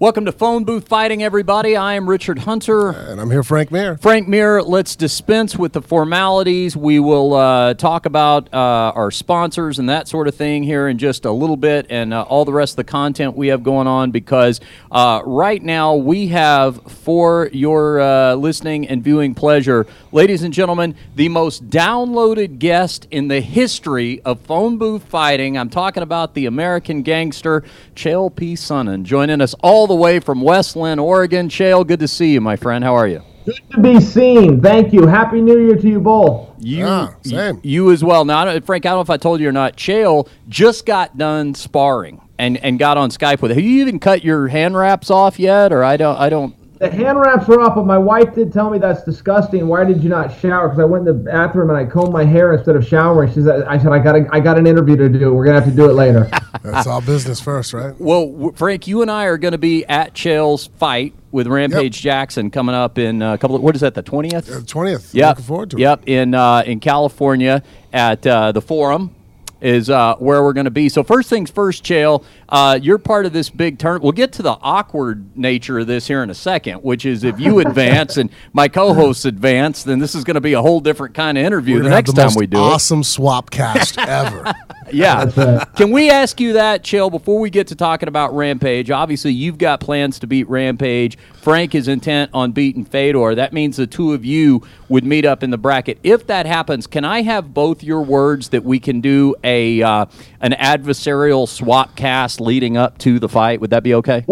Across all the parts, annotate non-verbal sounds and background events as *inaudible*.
Welcome to Phone Booth Fighting, everybody. I am Richard Hunter. And I'm here, Frank Mir. Frank Mir, let's dispense with the formalities. We will uh, talk about uh, our sponsors and that sort of thing here in just a little bit and uh, all the rest of the content we have going on because uh, right now we have, for your uh, listening and viewing pleasure, ladies and gentlemen, the most downloaded guest in the history of Phone Booth Fighting. I'm talking about the American gangster, Chael P. Sonnen, joining us all the way from West Linn, Oregon. Chael, good to see you, my friend. How are you? Good to be seen. Thank you. Happy New Year to you both. You, Ah, same. you as well. Now, I don't- Frank, I don't know if I told you or not. Chael just got done sparring and, and got on Skype with. Have you even cut your hand wraps off yet? Or I don't. I don't. The hand wraps are off, but my wife did tell me that's disgusting. Why did you not shower? Because I went in the bathroom and I combed my hair instead of showering. She said, "I said I got a, I got an interview to do. We're gonna have to do it later." *laughs* That's all business first, right? Well, Frank, you and I are going to be at Chael's fight with Rampage Jackson coming up in a couple. Of, what is that? The twentieth. The 20th. Yep. Looking forward to it. Yep. In uh, in California at uh, the Forum is uh, where we're going to be. So first things first, Chael, uh, you're part of this big turn. We'll get to the awkward nature of this here in a second, which is if you *laughs* advance and my co-hosts advance, then this is going to be a whole different kind of interview the next the time we do awesome swap cast *laughs* ever. Yeah. Can we ask you that, Chael, before we get to talking about Rampage? Obviously, you've got plans to beat Rampage. Frank is intent on beating Fedor. That means the two of you would meet up in the bracket. If that happens, can I have both your words that we can do a uh, an adversarial swap cast leading up to the fight? Would that be okay?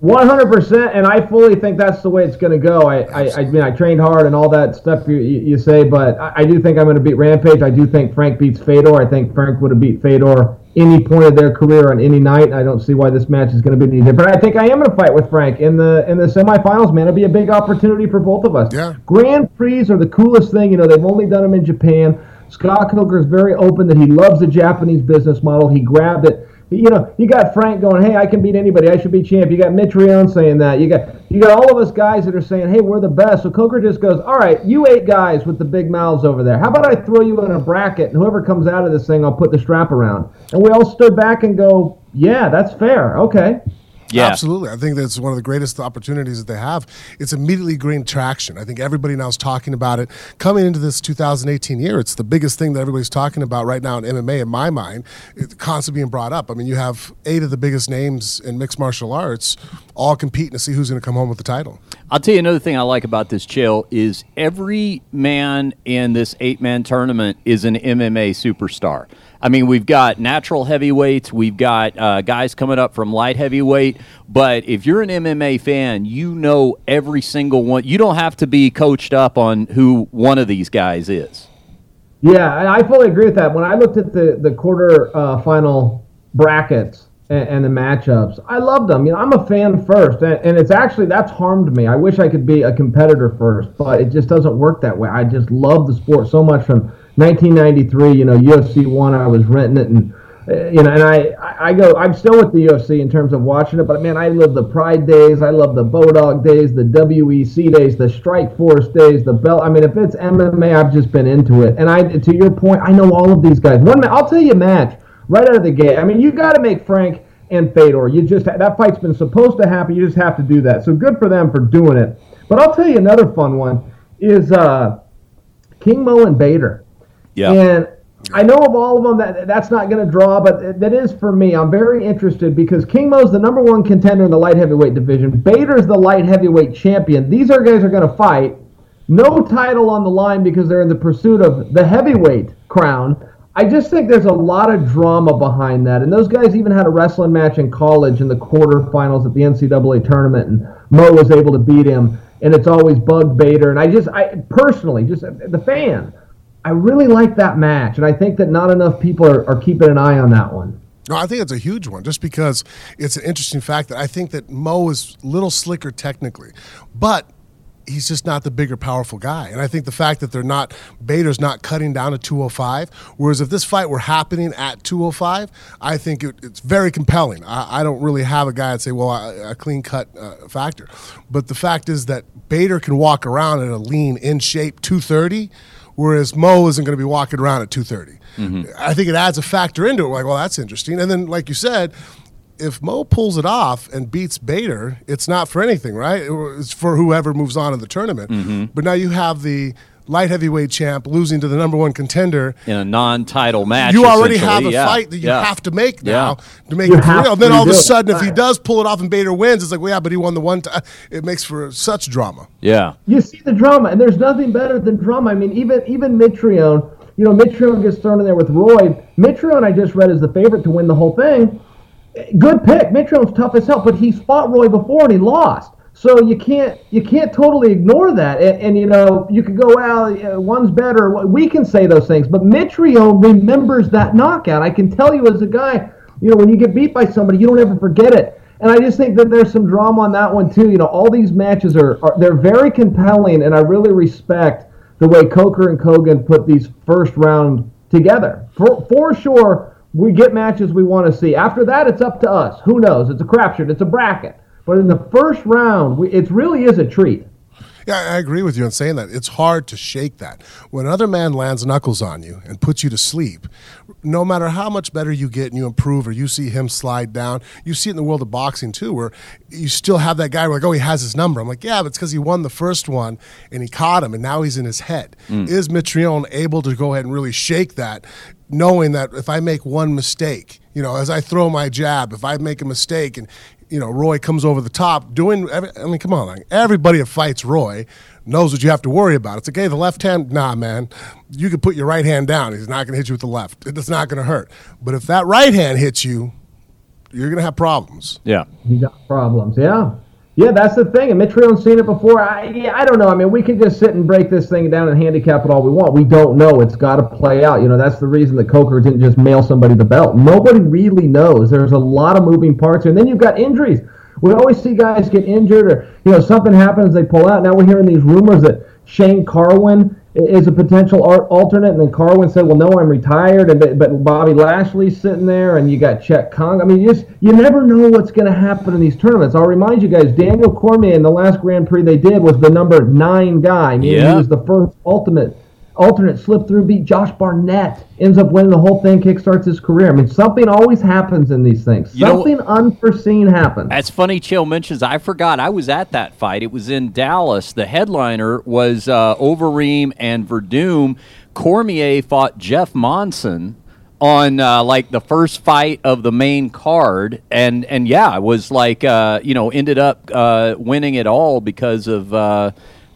One hundred percent, and I fully think that's the way it's going to go. I, I, I mean, I trained hard and all that stuff you, you you say, but I, I do think I'm going to beat Rampage. I do think Frank beats Fedor. I think Frank would have beat Fedor any point of their career on any night. I don't see why this match is going to be any different. I think I am going to fight with Frank in the in the semifinals. Man, it'll be a big opportunity for both of us. Yeah. Grand Prix are the coolest thing. You know, they've only done them in Japan. Scott Coker is very open that he loves the Japanese business model. He grabbed it. You know, you got Frank going, "Hey, I can beat anybody. I should be champ." You got Mitrione saying that. You got you got all of us guys that are saying, "Hey, we're the best." So Coker just goes, "All right, you eight guys with the big mouths over there. How about I throw you in a bracket, and whoever comes out of this thing, I'll put the strap around." And we all stood back and go, "Yeah, that's fair. Okay." Yeah. Absolutely. I think that's one of the greatest opportunities that they have. It's immediately gained traction. I think everybody now is talking about it. Coming into this 2018 year, it's the biggest thing that everybody's talking about right now in MMA, in my mind. It's constantly being brought up. I mean, you have eight of the biggest names in mixed martial arts all competing to see who's going to come home with the title. I'll tell you another thing I like about this chill is every man in this eight man tournament is an MMA superstar. I mean, we've got natural heavyweights, we've got uh, guys coming up from light heavyweight, but if you're an MMA fan, you know every single one. You don't have to be coached up on who one of these guys is. Yeah, I fully agree with that. When I looked at the the quarter uh, final brackets and, and the matchups, I loved them. You know, I'm a fan first, and, and it's actually that's harmed me. I wish I could be a competitor first, but it just doesn't work that way. I just love the sport so much from 1993. You know, UFC one, I was renting it and. uh, You know, and I, I go. I'm still with the UFC in terms of watching it, but man, I love the Pride days. I love the Bodog days, the WEC days, the Strikeforce days, the belt. I mean, if it's MMA, I've just been into it. And I, to your point, I know all of these guys. One, I'll tell you a match right out of the gate. I mean, you got to make Frank and Fedor. You just that fight's been supposed to happen. You just have to do that. So good for them for doing it. But I'll tell you another fun one is uh, King Mo and Bader. Yeah. And I know of all of them that that's not going to draw, but that is for me. I'm very interested because King Mo's the number one contender in the light heavyweight division. Bader's the light heavyweight champion. These are guys are going to fight. No title on the line because they're in the pursuit of the heavyweight crown. I just think there's a lot of drama behind that. And those guys even had a wrestling match in college in the quarterfinals at the NCAA tournament, and Mo was able to beat him. And it's always Bug Bader. And I just, I personally, just uh, the fan, I really like that match, and I think that not enough people are, are keeping an eye on that one. No, I think it's a huge one just because it's an interesting fact that I think that Mo is a little slicker technically, but he's just not the bigger, powerful guy. And I think the fact that they're not, Bader's not cutting down to 205, whereas if this fight were happening at 205, I think it, it's very compelling. I, I don't really have a guy that say, well, a, a clean cut uh, factor. But the fact is that Bader can walk around at a lean, in shape 230 whereas Mo isn't going to be walking around at 230. I think it adds a factor into it. Like, well, that's interesting. And then, like you said, if Mo pulls it off and beats Bader, it's not for anything, right? It's for whoever moves on in the tournament. Mm-hmm. But now you have the light heavyweight champ losing to the number one contender. in a non-title match. You already have a Yeah. fight that you Yeah. have to make Yeah. now to make You it real. to then all of a do it. sudden, if he does pull it off and Bader wins, it's like, well, yeah, but he won the one time. It makes for such drama. Yeah. you see the drama, and there's nothing better than drama. I mean, even even Mitrione, you know, Mitrione gets thrown in there with Roy. Mitrione, I just read, is the favorite to win the whole thing. Good pick. Mitrione's tough as hell, but he's fought Roy before and he lost. So you can't you can't totally ignore that. And, and you know, you could go, well, uh, one's better. We can say those things, but Mitrione remembers that knockout. I can tell you as a guy, you know, when you get beat by somebody, you don't ever forget it. And I just think that there's some drama on that one too. You know, all these matches are, are they're very compelling, and I really respect the way Coker and Kogan put these first round together. For for sure, we get matches we want to see. After that, it's up to us. Who knows? It's a crapshoot. It's a bracket. But in the first round, we, it really is a treat. Yeah, I agree with you in saying that. It's hard to shake that. When another man lands knuckles on you and puts you to sleep, no matter how much better you get and you improve or you see him slide down, you see it in the world of boxing too, where you still have that guy where like, oh, he has his number. I'm like, yeah, but it's because he won the first one and he caught him and now he's in his head. Mm. Is Mitrione able to go ahead and really shake that, knowing that if I make one mistake, you know, as I throw my jab, if I make a mistake and you know, Roy comes over the top doing. every- I mean, come on, like, everybody that fights Roy knows what you have to worry about. It's okay. The left hand, nah, man, you can put your right hand down. He's not going to hit you with the left. It's not going to hurt. But if that right hand hits you, you're going to have problems. Yeah. you got problems. Yeah. Yeah, that's the thing. And Mitrione's seen it before. I, yeah, I don't know. I mean, we can just sit and break this thing down and handicap it all we want. We don't know. It's got to play out. You know, that's the reason that Coker didn't just mail somebody the belt. Nobody really knows. There's a lot of moving parts. And then you've got injuries. We always see guys get injured or, you know, something happens, they pull out. Now we're hearing these rumors that Shane Carwin is a potential alternate, and then Carwin said, "Well, no, I'm retired." And but, Bobby Lashley's sitting there, and you got Cheick Kongo. I mean, you just you never know what's going to happen in these tournaments. I'll remind you guys, Daniel Cormier in the last Grand Prix they did was the number nine guy. meaning Yeah. he was the first ultimate alternate slip through beat Josh Barnett ends up winning the whole thing kickstarts his career i mean something always happens in these things You something unforeseen happens That's funny. Chael mentions. I forgot. I was at that fight. It was in Dallas. The headliner was uh, Overeem and Werdum. Cormier fought Jeff Monson on uh, like the first fight of the main card, and and yeah, it was like uh, you know ended up uh, winning it all because of.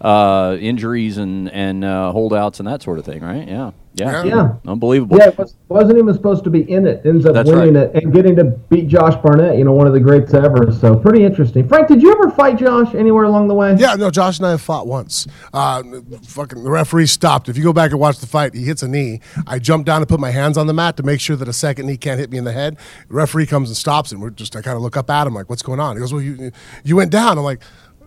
Uh, injuries and and uh, holdouts and that sort of thing, right? Yeah, yeah, Yeah. unbelievable. Yeah, it was, wasn't even supposed to be in it. Ends up That's winning right. it and getting to beat Josh Barnett, you know, one of the greats ever. So pretty interesting. Frank, did you ever fight Josh anywhere along the way? Yeah, no, Josh and I have fought once. Uh, fucking the referee stopped. If you go back and watch the fight, he hits a knee. I jump down and put my hands on the mat to make sure that a second knee can't hit me in the head. The referee comes and stops, and we're just I kind of look up at him like, "What's going on?" He goes, "Well, you you went down." I'm like,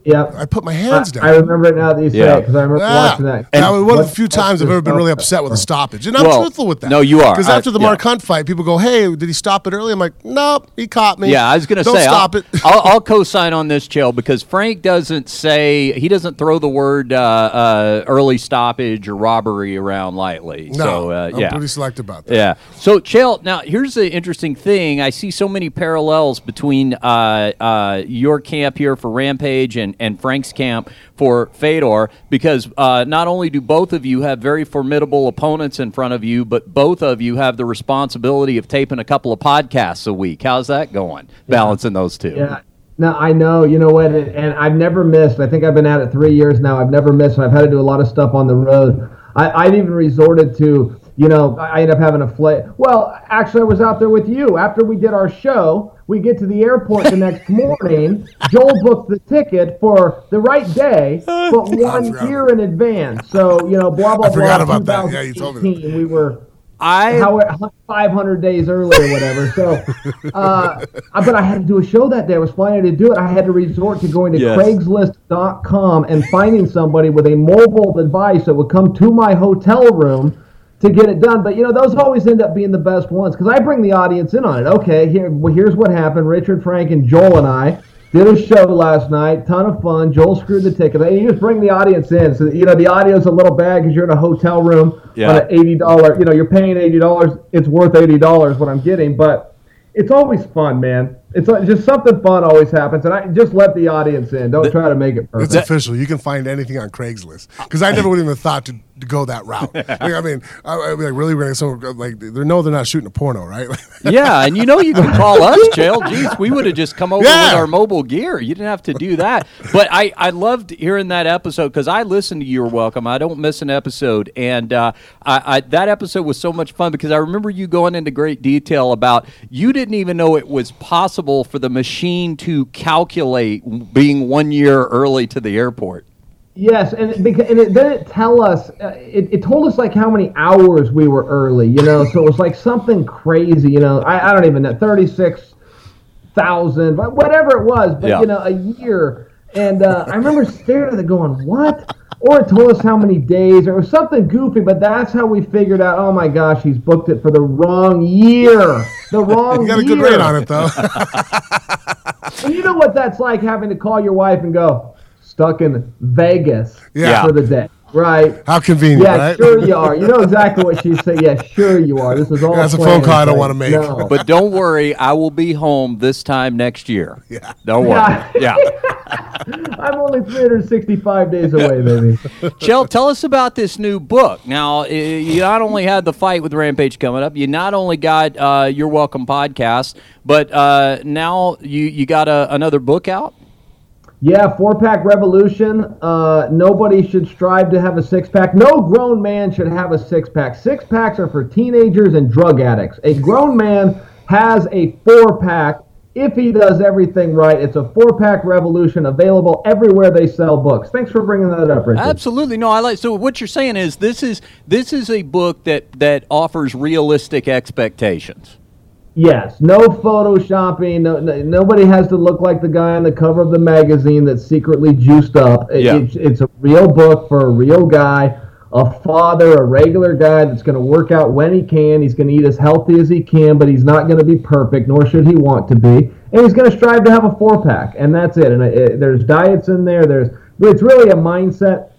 Yeah. "I put my hands down." I, I remember it now that you say Yeah. it because I remember Yeah. watching that. that was one of the few times I've ever been really upset with a stoppage, and I'm Well, truthful with that. no, you are. Because after the yeah. Mark Hunt fight, people go, "Hey, did he stop it early?" I'm like, "Nope, he caught me." Yeah, I was going to Don't say, stop I'll, it. I'll, I'll *laughs* co-sign on this, Chael, because Frank doesn't say he doesn't throw the word uh, uh, early stoppage or robbery around lightly. no, so uh, I'm yeah, pretty selective about that. yeah. So, Chael. Now, here's the interesting thing. I see so many parallels between uh, uh, your camp here for Rampage and, and Frank's camp for Fedor, because uh, not only do both of you have very formidable opponents in front of you, but both of you have the responsibility of taping a couple of podcasts a week. How's that going? Balancing those two. Yeah. No, I know. You know what? And, and I've never missed. I think I've been at it three years now. I've never missed. And I've had to do a lot of stuff on the road. I, I've even resorted to, you know, I I ended up having a flight. Well, actually, I was out there with you after we did our show. We get to the airport the next *laughs* morning. Joel booked the ticket for the right day, but *laughs* one year in advance. So you know, blah blah I forgot blah. about that. Yeah, you told me that. 2018, We were I how 500 days early or whatever. So, *laughs* uh, but I had to do a show that day. I was flying to do it. I had to resort to going to Yes. Craigslist.com and finding somebody with a mobile device that would come to my hotel room to get it done. But you know, those always end up being the best ones because I bring the audience in on it. Okay, here, well, here's what happened. Richard, Frank, and Joel and I. Did a show last night, ton of fun. Joel screwed the ticket. And you just bring the audience in, so you know the audio's a little bad because you're in a hotel room Yeah. on an eighty dollar. You know, you're paying eighty dollars. It's worth eighty dollars what I'm getting, but it's always fun, man. it's uh, just something fun always happens, and I just let the audience in. Don't try to make it perfect. It's official. You can find anything on Craigslist because I never would even thought to, to go that route. *laughs* Like, I mean, I, I mean, like really, really, so like they know they're not shooting a porno, right? *laughs* yeah, and you know you can call us, Chael. Jeez, we would have just come over Yeah. with our mobile gear. You didn't have to do that. But I, I loved hearing that episode because I listen to You're Welcome. I don't miss an episode, and uh, I, I that episode was so much fun because I remember you going into great detail about you didn't even know it was possible for the machine to calculate being one year early to the airport. Yes, and it, beca- and it didn't tell us. Uh, it, it told us like how many hours we were early, you know. so it was like something crazy, you know. I, I don't even know thirty six thousand, but whatever it was. But Yeah. you know, a year. And uh, I remember staring at it, going, "What?" Or it told us how many days, or it was something goofy. But that's how we figured out. Oh my gosh, he's booked it for the wrong year. The *laughs* wrong. you got a year. good rate on it though. *laughs* And you know what that's like having to call your wife and go, stuck in Vegas Yeah. for the day. Right. How convenient, Yeah, right? sure you are. You know exactly what she's saying. Yeah, sure you are. This is all. That's a phone call I don't wanna make. No. But don't worry, I will be home this time next year. Yeah. Don't worry. *laughs* Yeah. yeah. I'm only 365 days away, baby. Chael, tell us about this new book. Now, uh, you not only had the fight with Rampage coming up, you not only got uh, your Welcome podcast, but uh, now you you got a, another book out. Yeah, four pack revolution. Uh, nobody should strive to have a six pack. No grown man should have a six pack. Six packs are for teenagers and drug addicts. A grown man has a four pack if he does everything right. It's a four pack revolution available everywhere they sell books. Thanks for bringing that up, Richard. Absolutely, no. I like. So what you're saying is this is this is a book that that offers realistic expectations. Yes, no photoshopping. No, no, nobody has to look like the guy on the cover of the magazine that's secretly juiced up. It- Yeah. it's, it's a real book for a real guy, a father, a regular guy that's going to work out when he can. He's going to eat as healthy as he can, but he's not going to be perfect, nor should he want to be. And he's going to strive to have a four pack, and that's it. And it, there's diets in there. There's it's really a mindset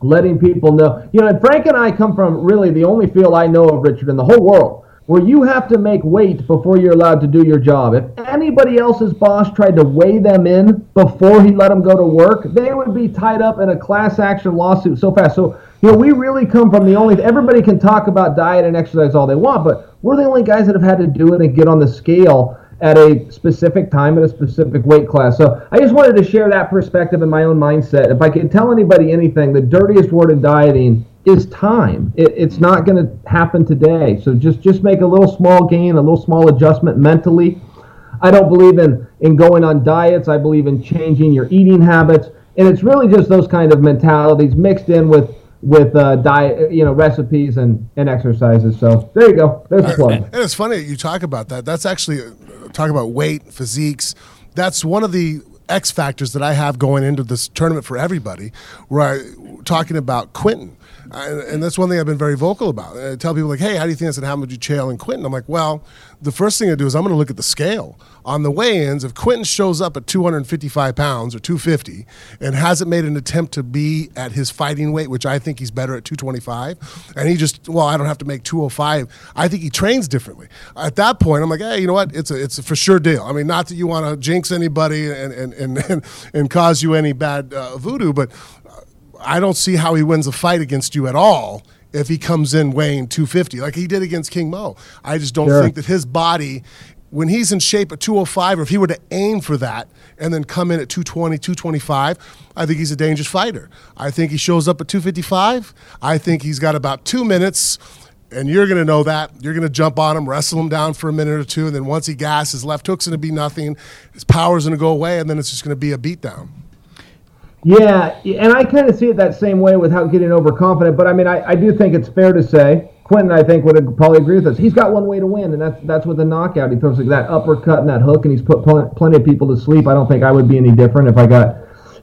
letting people know. You know, and Frank and I come from really the only field I know of, Richard, in the whole world, where you have to make weight before you're allowed to do your job. If anybody else's boss tried to weigh them in before he let them go to work, they would be tied up in a class action lawsuit so fast. So, you know, we really come from the only, everybody can talk about diet and exercise all they want, but we're the only guys that have had to do it and get on the scale at a specific time at a specific weight class. So I just wanted to share that perspective and my own mindset. If I can tell anybody anything, the dirtiest word in dieting is time. It, it's not going to happen today. So just just make a little small gain, a little small adjustment mentally. I don't believe in in going on diets. I believe in changing your eating habits, and it's really just those kind of mentalities mixed in with with uh, diet, you know, recipes and and exercises. So there you go. There's a plug. And it's funny that you talk about that. That's actually uh, talk about weight, physiques. That's one of the X factors that I have going into this tournament for everybody. Where I talking about Quinton, I, and that's one thing I've been very vocal about. I tell people like, "Hey, how do you think that's gonna happen with you, Chael and Quinton?" I'm like, "Well, the first thing I do is I'm going to look at the scale on the weigh-ins. If Quinton shows up at 255 pounds or 250 and hasn't made an attempt to be at his fighting weight, which I think he's better at 225, and he just well, I don't have to make 205. I think he trains differently. At that point, I'm like, hey, you know what? It's a it's a for sure deal. I mean, not that you want to jinx anybody and and and *laughs* and, and cause you any bad uh, voodoo, but I don't see how he wins a fight against you at all if he comes in weighing 250 like he did against King Mo. I just don't Sure. think that his body, when he's in shape at 205, or if he were to aim for that and then come in at 220, 225, I think he's a dangerous fighter. I think he shows up at 255. I think he's got about two minutes. And you're going to know that. You're going to jump on him, wrestle him down for a minute or two, and then once he gasses, his left hook's going to be nothing. His power's going to go away, and then it's just going to be a beatdown. Yeah, and I kind of see it that same way without getting overconfident. But I mean, I, I do think it's fair to say Quinton, I think, would probably agree with us. He's got one way to win, and that's that's with a knockout. He throws like that uppercut and that hook, and he's put pl- plenty of people to sleep. I don't think I would be any different if I got,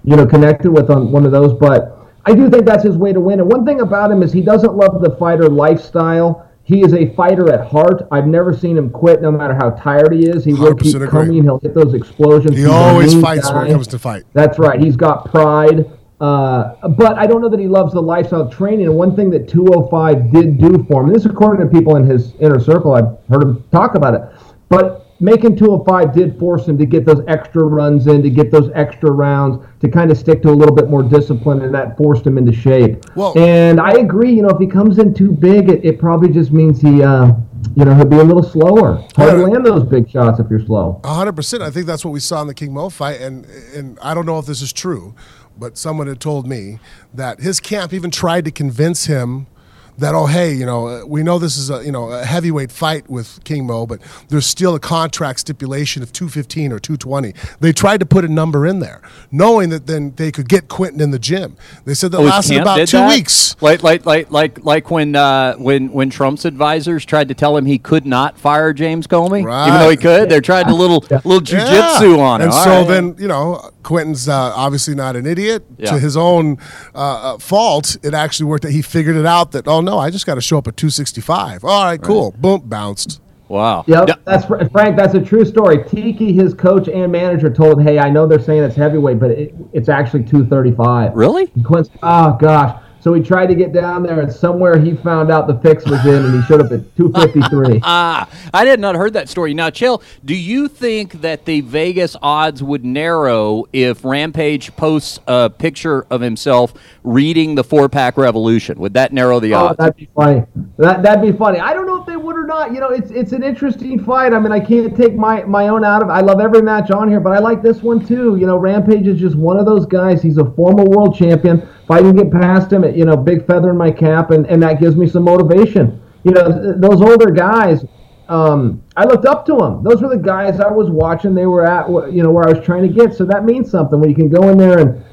you know, connected with on one of those. But I do think that's his way to win. And one thing about him is he doesn't love the fighter lifestyle. He is a fighter at heart. I've never seen him quit, no matter how tired he is. He will keep agree. coming. He'll hit those explosions. He He's always fights when it comes to fight. That's right. He's got pride. Uh, but I don't know that he loves the lifestyle of training. And one thing that 205 did do for him, and this is according to people in his inner circle, I've heard him talk about it, but making 205 did force him to get those extra runs in, to get those extra rounds, to kind of stick to a little bit more discipline, and that forced him into shape. Well- and I agree. You know, if he comes in too big, it, it probably just means he, uh, you know, he'll be a little slower. Hard to land those big shots if you're slow. A hundred percent. I think that's what we saw in the King Mo fight, and and I don't know if this is true, but someone had told me that his camp even tried to convince him that oh hey you know uh, we know this is a you know a heavyweight fight with King Mo, but there's still a contract stipulation of 215 or 220. They tried to put a number in there, knowing that then they could get Quinton in the gym. They said that Oh, his lasted camp about two that? weeks. Like, like, like, like, like when uh, when when Trump's advisors tried to tell him he could not fire James Comey, even though he Right. could. They're trying to little little jujitsu on him. And All so right. then, you know, Quinton's uh, obviously not an idiot. Yeah. To his own uh, uh, fault, it actually worked. out. He figured it out that, oh, no, I just got to show up at 265. All right, cool. Boom, bounced. wow. Yep, Yeah. that's Frank. That's a true story. Tiki, his coach and manager, told him, "Hey, I know they're saying it's heavyweight, but it, it's actually 235." Really? And Quincy, oh gosh. So he tried to get down there, and somewhere he found out the fix was in, and he showed up at *laughs* 253. Ah, I had not heard that story. Now, Chael, do you think that the Vegas odds would narrow if Rampage posts a picture of himself reading the four pack revolution? Would that narrow the odds? Oh, odds? that'd be funny. That that'd be funny. I don't know if they would or not. You know, it's it's an interesting fight. I mean, I can't take my my own out of. I love every match on here, but I like this one too. You know, Rampage is just one of those guys. He's a former world champion. If I can get past him, you know, big feather in my cap, and and that gives me some motivation. You know, those older guys. Um, I looked up to them. Those were the guys I was watching. They were at, you know, where I was trying to get. So that means something when you can go in there and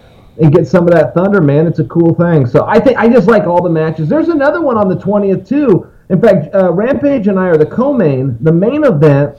and get some of that thunder, man. It's a cool thing. So I think I just like all the matches. There's another one on the 20th too. In fact, uh, Rampage and I are the co-main. The main event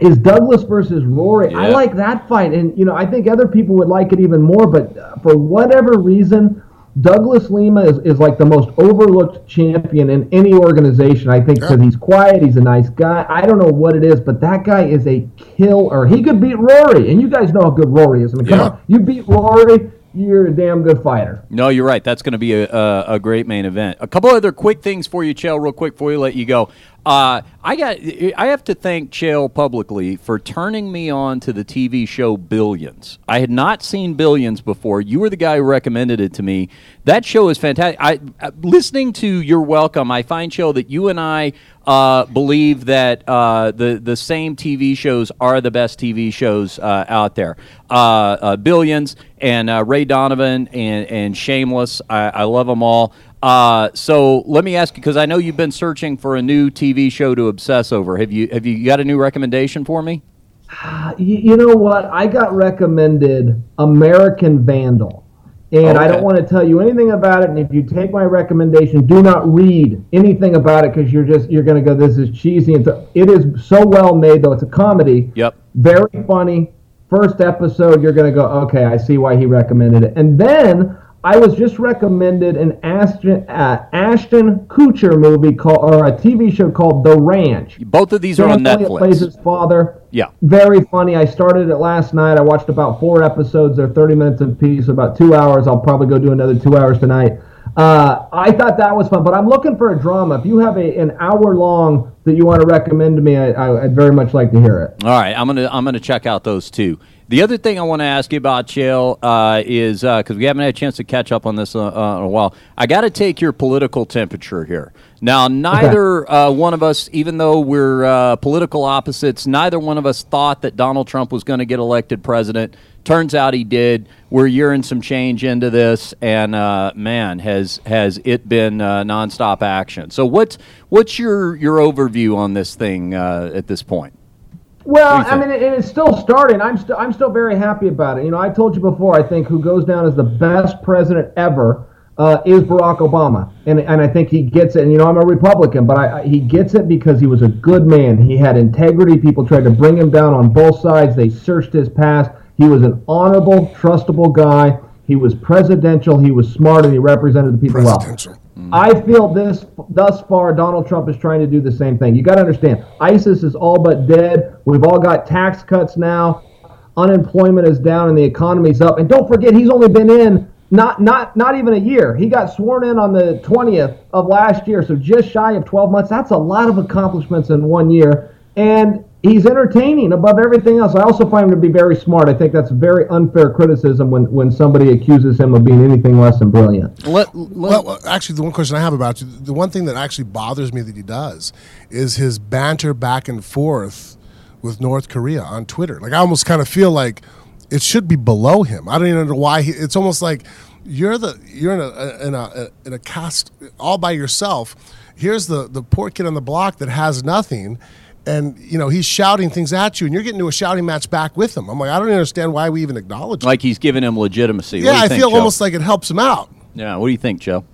is Douglas versus Rory. I like that fight, and you know I think other people would like it even more. But uh, for whatever reason, Douglas Lima is, is like the most overlooked champion in any organization. I think because he's quiet, he's a nice guy. I don't know what it is, but that guy is a killer. He could beat Rory, and you guys know how good Rory is. I mean, come Yeah. on, you beat Rory, you're a damn good fighter. No, you're right. That's going to be a, a, a great main event. A couple other quick things for you, Chael, real quick before we let you go. Uh, I got. I have to thank Chael publicly for turning me on to the TV show Billions. I had not seen Billions before. You were the guy who recommended it to me. That show is fantastic. I uh, listening to You're Welcome. I find Chael that you and I uh, believe that uh, the the same TV shows are the best TV shows out there. Billions and Ray Donovan and and Shameless. I, I love them all. Uh, so let me ask you because I know you've been searching for a new TV show to obsess over. Have you have you got a new recommendation for me? You, you know what? I got recommended American Vandal. And I don't want to tell you anything about it. And if you take my recommendation, do not read anything about it because you're just you're going to go, "This is cheesy." And so- it is so well made, though. It's a comedy. Yep. Very funny. First episode, you're going to go, "Okay, I see why he recommended it." And then I was just recommended an Ashton uh, Ashton Kutcher movie called or a TV show called The Ranch. Both of these are on Elliott plays Netflix. his father. Yeah. Very funny. I started it last night. I watched about four episodes. They're 30 minutes apiece, about two hours. I'll probably go do another two hours tonight. Uh, I thought that was fun, but I'm looking for a drama. If you have a, an hour long that you want to recommend to me, I, I, I'd very much like to hear it. All right, I'm gonna I'm gonna check out those two. The other thing I want to ask you about, Chael, uh, is because we haven't had a chance to catch up on this uh, uh, in a while. I got to take your political temperature here. Now, *laughs* neither uh, one of us, even though we're uh, political opposites, neither one of us thought that Donald Trump was going to get elected president. Turns out he did. We're yearing some change into this, and uh, man, has has it been uh, nonstop action. So, what's what's your your overview on this thing uh, at this point? Well, I mean, it, it's still starting. I'm still, I'm still very happy about it. You know, I told you before. I think who goes down as the best president ever uh, is Barack Obama, and and I think he gets it. And you know, I'm a Republican, but I, I, he gets it because he was a good man. He had integrity. People tried to bring him down on both sides. They searched his past. He was an honorable, trustable guy. He was presidential. He was smart, and he represented the people well. Presidential. I feel this thus far, Donald Trump is trying to do the same thing. You got to understand, ISIS is all but dead. We've all got tax cuts now. Unemployment is down and the economy's up. And don't forget, he's only been in not not not even a year. He got sworn in on the 20th of last year, so just shy of 12 months. That's a lot of accomplishments in one year. And he's entertaining above everything else. I also find him to be very smart. I think that's very unfair criticism when, when somebody accuses him of being anything less than brilliant. Let, let, well, actually, the one question I have about you, the one thing that actually bothers me that he does is his banter back and forth with North Korea on Twitter. Like I almost kind of feel like it should be below him. I don't even know why. He, it's almost like you're the you're in a in a in a cast all by yourself. Here's the the poor kid on the block that has nothing and you know he's shouting things at you, and you're getting into a shouting match back with him. I'm like, I don't understand why we even acknowledge. It. Like he's giving him legitimacy. Yeah, I think, feel Joe? almost like it helps him out. Yeah, what do you think, Joe?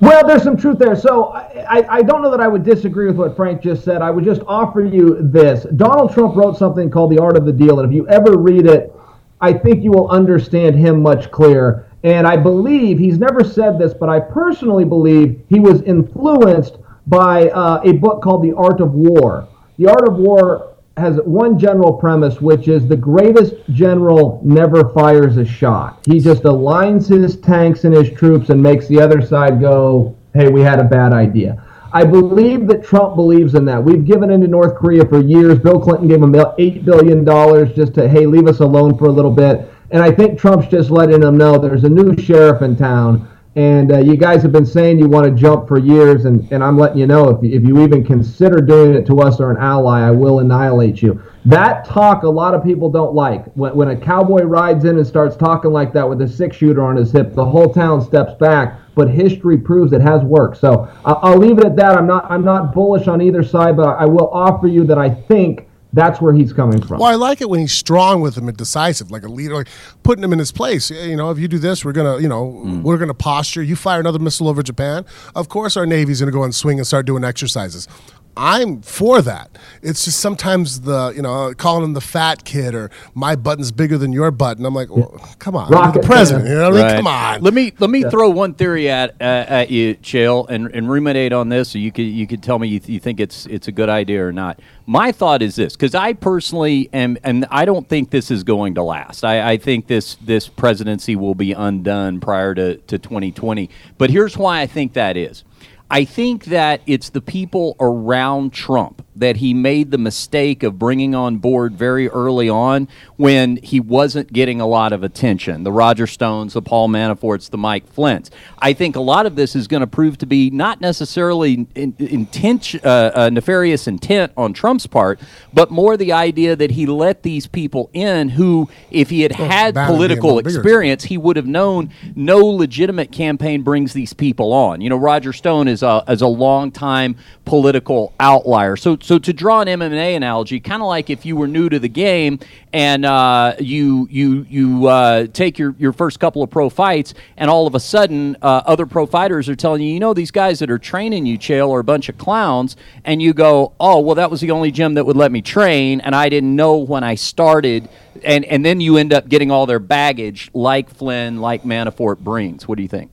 Well, there's some truth there. So I, I don't know that I would disagree with what Frank just said. I would just offer you this. Donald Trump wrote something called The Art of the Deal, and if you ever read it, I think you will understand him much clearer. And I believe he's never said this, but I personally believe he was influenced by uh, a book called The Art of War. The Art of War has one general premise, which is the greatest general never fires a shot. He just aligns his tanks and his troops and makes the other side go, hey, we had a bad idea. I believe that Trump believes in that. We've given into North Korea for years. Bill Clinton gave him $8 billion just to, hey, leave us alone for a little bit. And I think Trump's just letting them know there's a new sheriff in town and uh, you guys have been saying you want to jump for years, and, and I'm letting you know if, if you even consider doing it to us or an ally, I will annihilate you. That talk a lot of people don't like. When, when a cowboy rides in and starts talking like that with a six shooter on his hip, the whole town steps back. But history proves it has worked. So I'll, I'll leave it at that. I'm not I'm not bullish on either side, but I will offer you that I think that's where he's coming from. Well, I like it when he's strong with him and decisive, like a leader, like putting him in his place. You know, if you do this, we're gonna, you know, mm. we're gonna posture. You fire another missile over Japan, of course our navy's gonna go and swing and start doing exercises. I'm for that. It's just sometimes the you know calling him the fat kid or my button's bigger than your button. I'm like, well, come on, Rocket, the president. You know what I mean? Come on. Let me let me yeah. throw one theory at uh, at you, Chael, and, and ruminate on this. So you could you could tell me you, th- you think it's it's a good idea or not. My thought is this because I personally am, and I don't think this is going to last. I, I think this this presidency will be undone prior to, to 2020. But here's why I think that is. I think that it's the people around Trump that he made the mistake of bringing on board very early on when he wasn't getting a lot of attention. The Roger Stones, the Paul Manaforts, the Mike Flynns. I think a lot of this is going to prove to be not necessarily in, intent, uh, uh, nefarious intent on Trump's part, but more the idea that he let these people in who, if he had well, had political experience, he would have known no legitimate campaign brings these people on. You know, Roger Stone is a, is a long time political outlier. So so to draw an MMA analogy, kind of like if you were new to the game and uh, you you you uh, take your, your first couple of pro fights, and all of a sudden uh, other pro fighters are telling you, you know, these guys that are training you, Chael, are a bunch of clowns, and you go, oh, well, that was the only gym that would let me train, and I didn't know when I started, and and then you end up getting all their baggage, like Flynn, like Manafort brings. What do you think?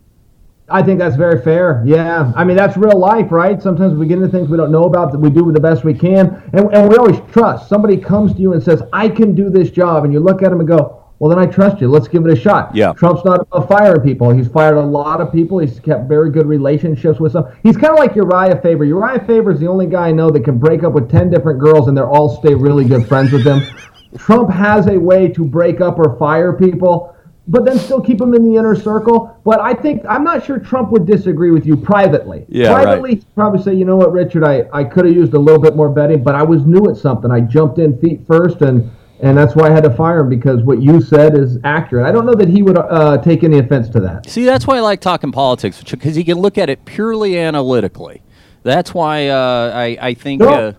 I think that's very fair. Yeah. I mean, that's real life, right? Sometimes we get into things we don't know about that we do the best we can. And, and we always trust. Somebody comes to you and says, I can do this job. And you look at them and go, well, then I trust you. Let's give it a shot. Yeah. Trump's not a firing people. He's fired a lot of people. He's kept very good relationships with some. He's kind of like Uriah Faber. Uriah Faber is the only guy I know that can break up with 10 different girls and they're all stay really good friends with him. Trump has a way to break up or fire people but then still keep him in the inner circle. But I think I'm not sure Trump would disagree with you privately. Yeah, privately, right. probably say, you know what, Richard, I, I could have used a little bit more betting, but I was new at something. I jumped in feet first, and and that's why I had to fire him because what you said is accurate. I don't know that he would uh, take any offense to that. See, that's why I like talking politics because he can look at it purely analytically. That's why uh, I I think. No. Uh,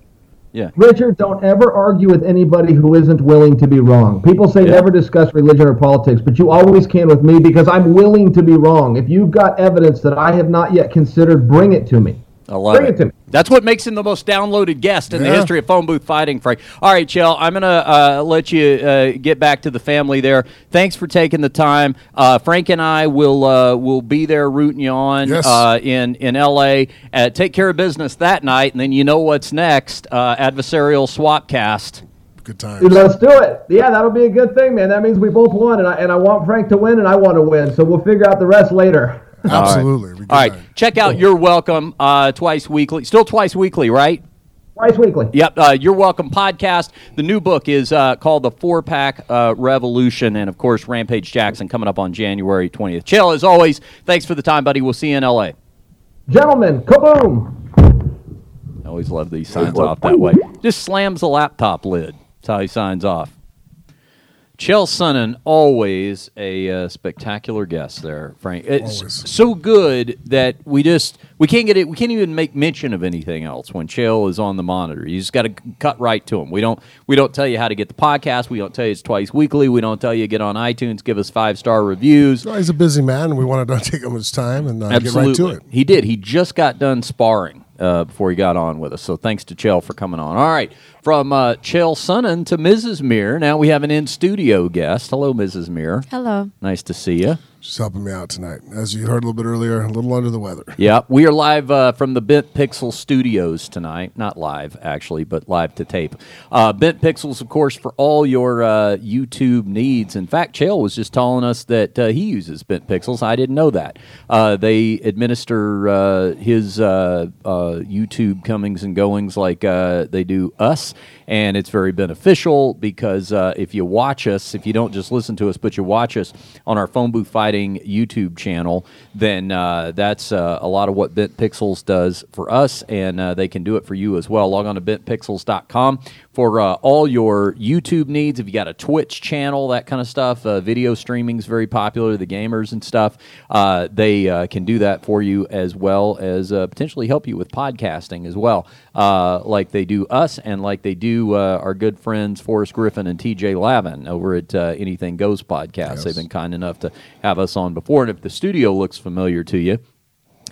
yeah. Richard, don't ever argue with anybody who isn't willing to be wrong. People say yeah. never discuss religion or politics, but you always can with me because I'm willing to be wrong. If you've got evidence that I have not yet considered, bring it to me. I love Bring it. it to me. That's what makes him the most downloaded guest in yeah. the history of phone booth fighting, Frank. All right, Chael, I'm going to uh, let you uh, get back to the family there. Thanks for taking the time. Uh, Frank and I will uh, will be there rooting you on yes. Uh, in, in L.A. Uh, take care of business that night, and then you know what's next adversarial swap cast. Good times. Let's do it. Yeah, that'll be a good thing, man. That means we both won, and I, and I want Frank to win, and I want to win. So we'll figure out the rest later. Absolutely. All right. All right. Check out You're Welcome uh, twice weekly. Still twice weekly, right? twice weekly. Yep, uh, You're Welcome podcast. The new book is uh, called The Four Pack uh, Revolution, and of course, Rampage Jackson coming up on January 20th. Chael, as always, thanks for the time, buddy. We'll see you in LA. Gentlemen, kaboom! I always love these signs off that way. Just slams the laptop lid. That's how he signs off. Chael Sonnen, always a uh, spectacular guest there, Frank. It's Always. so good that we just we can't get it. We can't even make mention of anything else when Chael is on the monitor. You just got to cut right to him. We don't we don't tell you how to get the podcast. We don't tell you it's twice weekly. We don't tell you get on iTunes, give us five star reviews. No, he's a busy man, and we wanted to *laughs* take him his time and uh, get right to it. he did. He just got done sparring uh, before he got on with us. So thanks to Chael for coming on. All right, from uh, Chael Sonnen to Mrs. Mir. Now we have an in studio guest. Hello, Mrs. Mir. Hello. Nice to see you. She's helping me out tonight. As you heard a little bit earlier, a little under the weather. Yeah, we are live uh, from the Bent Pixel Studios tonight. Not live, actually, but live to tape. Uh, Bent Pixels, of course, for all your uh, YouTube needs. In fact, Chael was just telling us that uh, he uses Bent Pixels. I didn't know that. Uh, they administer uh, his uh, uh, YouTube comings and goings like uh, they do us, and it's very beneficial because uh, if you watch us, if you don't just listen to us, but you watch us on our Phone Booth Fighting YouTube channel, then uh, that's uh, a lot of what Bent Pixels does for us, and uh, they can do it for you as well. Log on to bentpixels.com for uh, all your YouTube needs. If you got a Twitch channel, that kind of stuff, uh, video streaming is very popular. The gamers and stuff, uh, they uh, can do that for you as well as uh, potentially help you with podcasting as well, uh, like they do us and like they do uh, our good friends Forrest Griffin and TJ Lavin over at uh, Anything Goes podcast. They've been kind enough to have us on before, and if the studio looks familiar to you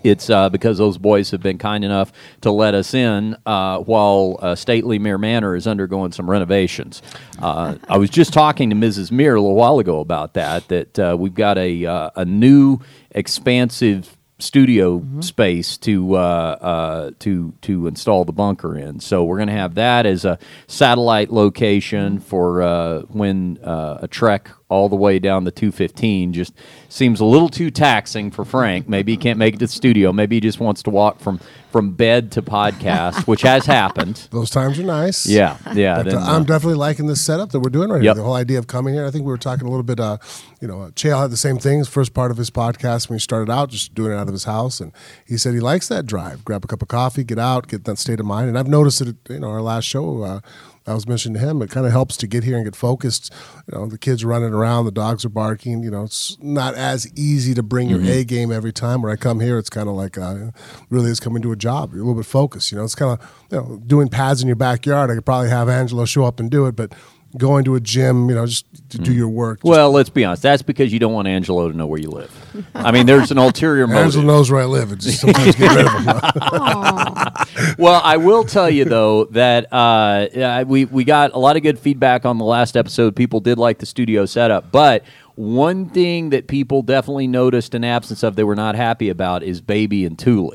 it's uh, because those boys have been kind enough to let us in uh, while uh, Stately Mir Manor is undergoing some renovations. Uh, I was just talking to Mrs. Mir a little while ago about that, that uh, we've got a, uh, a new expansive studio space to uh, uh, to to install the bunker in. So we're going to have that as a satellite location for uh, when uh, a trek all the way down the 215 just seems a little too taxing for Frank. Maybe he can't make it to the studio. Maybe he just wants to walk from from bed to podcast, which has happened. *laughs* Those times are nice. Yeah, yeah. But, then, uh, I'm definitely liking this setup that we're doing right Yep. here. The whole idea of coming here. I think we were talking a little bit. Uh, you know, uh, Chael had the same thing. His first part of his podcast when he started out, just doing it out of his house, and he said he likes that drive. Grab a cup of coffee, get out, get that state of mind. And I've noticed it. You know, our last show. Uh, I was mentioning to him. It kind of helps to get here and get focused. You know, the kids running around, the dogs are barking. You know, it's not as easy to bring Mm-hmm. your A game every time. Where I come here, it's kind of like uh, really is coming to a job. You're a little bit focused. You know, it's kind of you know doing pads in your backyard. I could probably have Angelo show up and do it, but going to a gym, you know, just to do your work. just- Mm. well, let's be honest. That's because you don't want Angelo to know where you live. I mean, there's an ulterior *laughs* motive. Angelo knows where I live. It just sometimes get rid of him. *laughs* well, I will tell you though that uh, we we got a lot of good feedback on the last episode. People did like the studio setup, but one thing that people definitely noticed an absence of they were not happy about is Baby and Thule.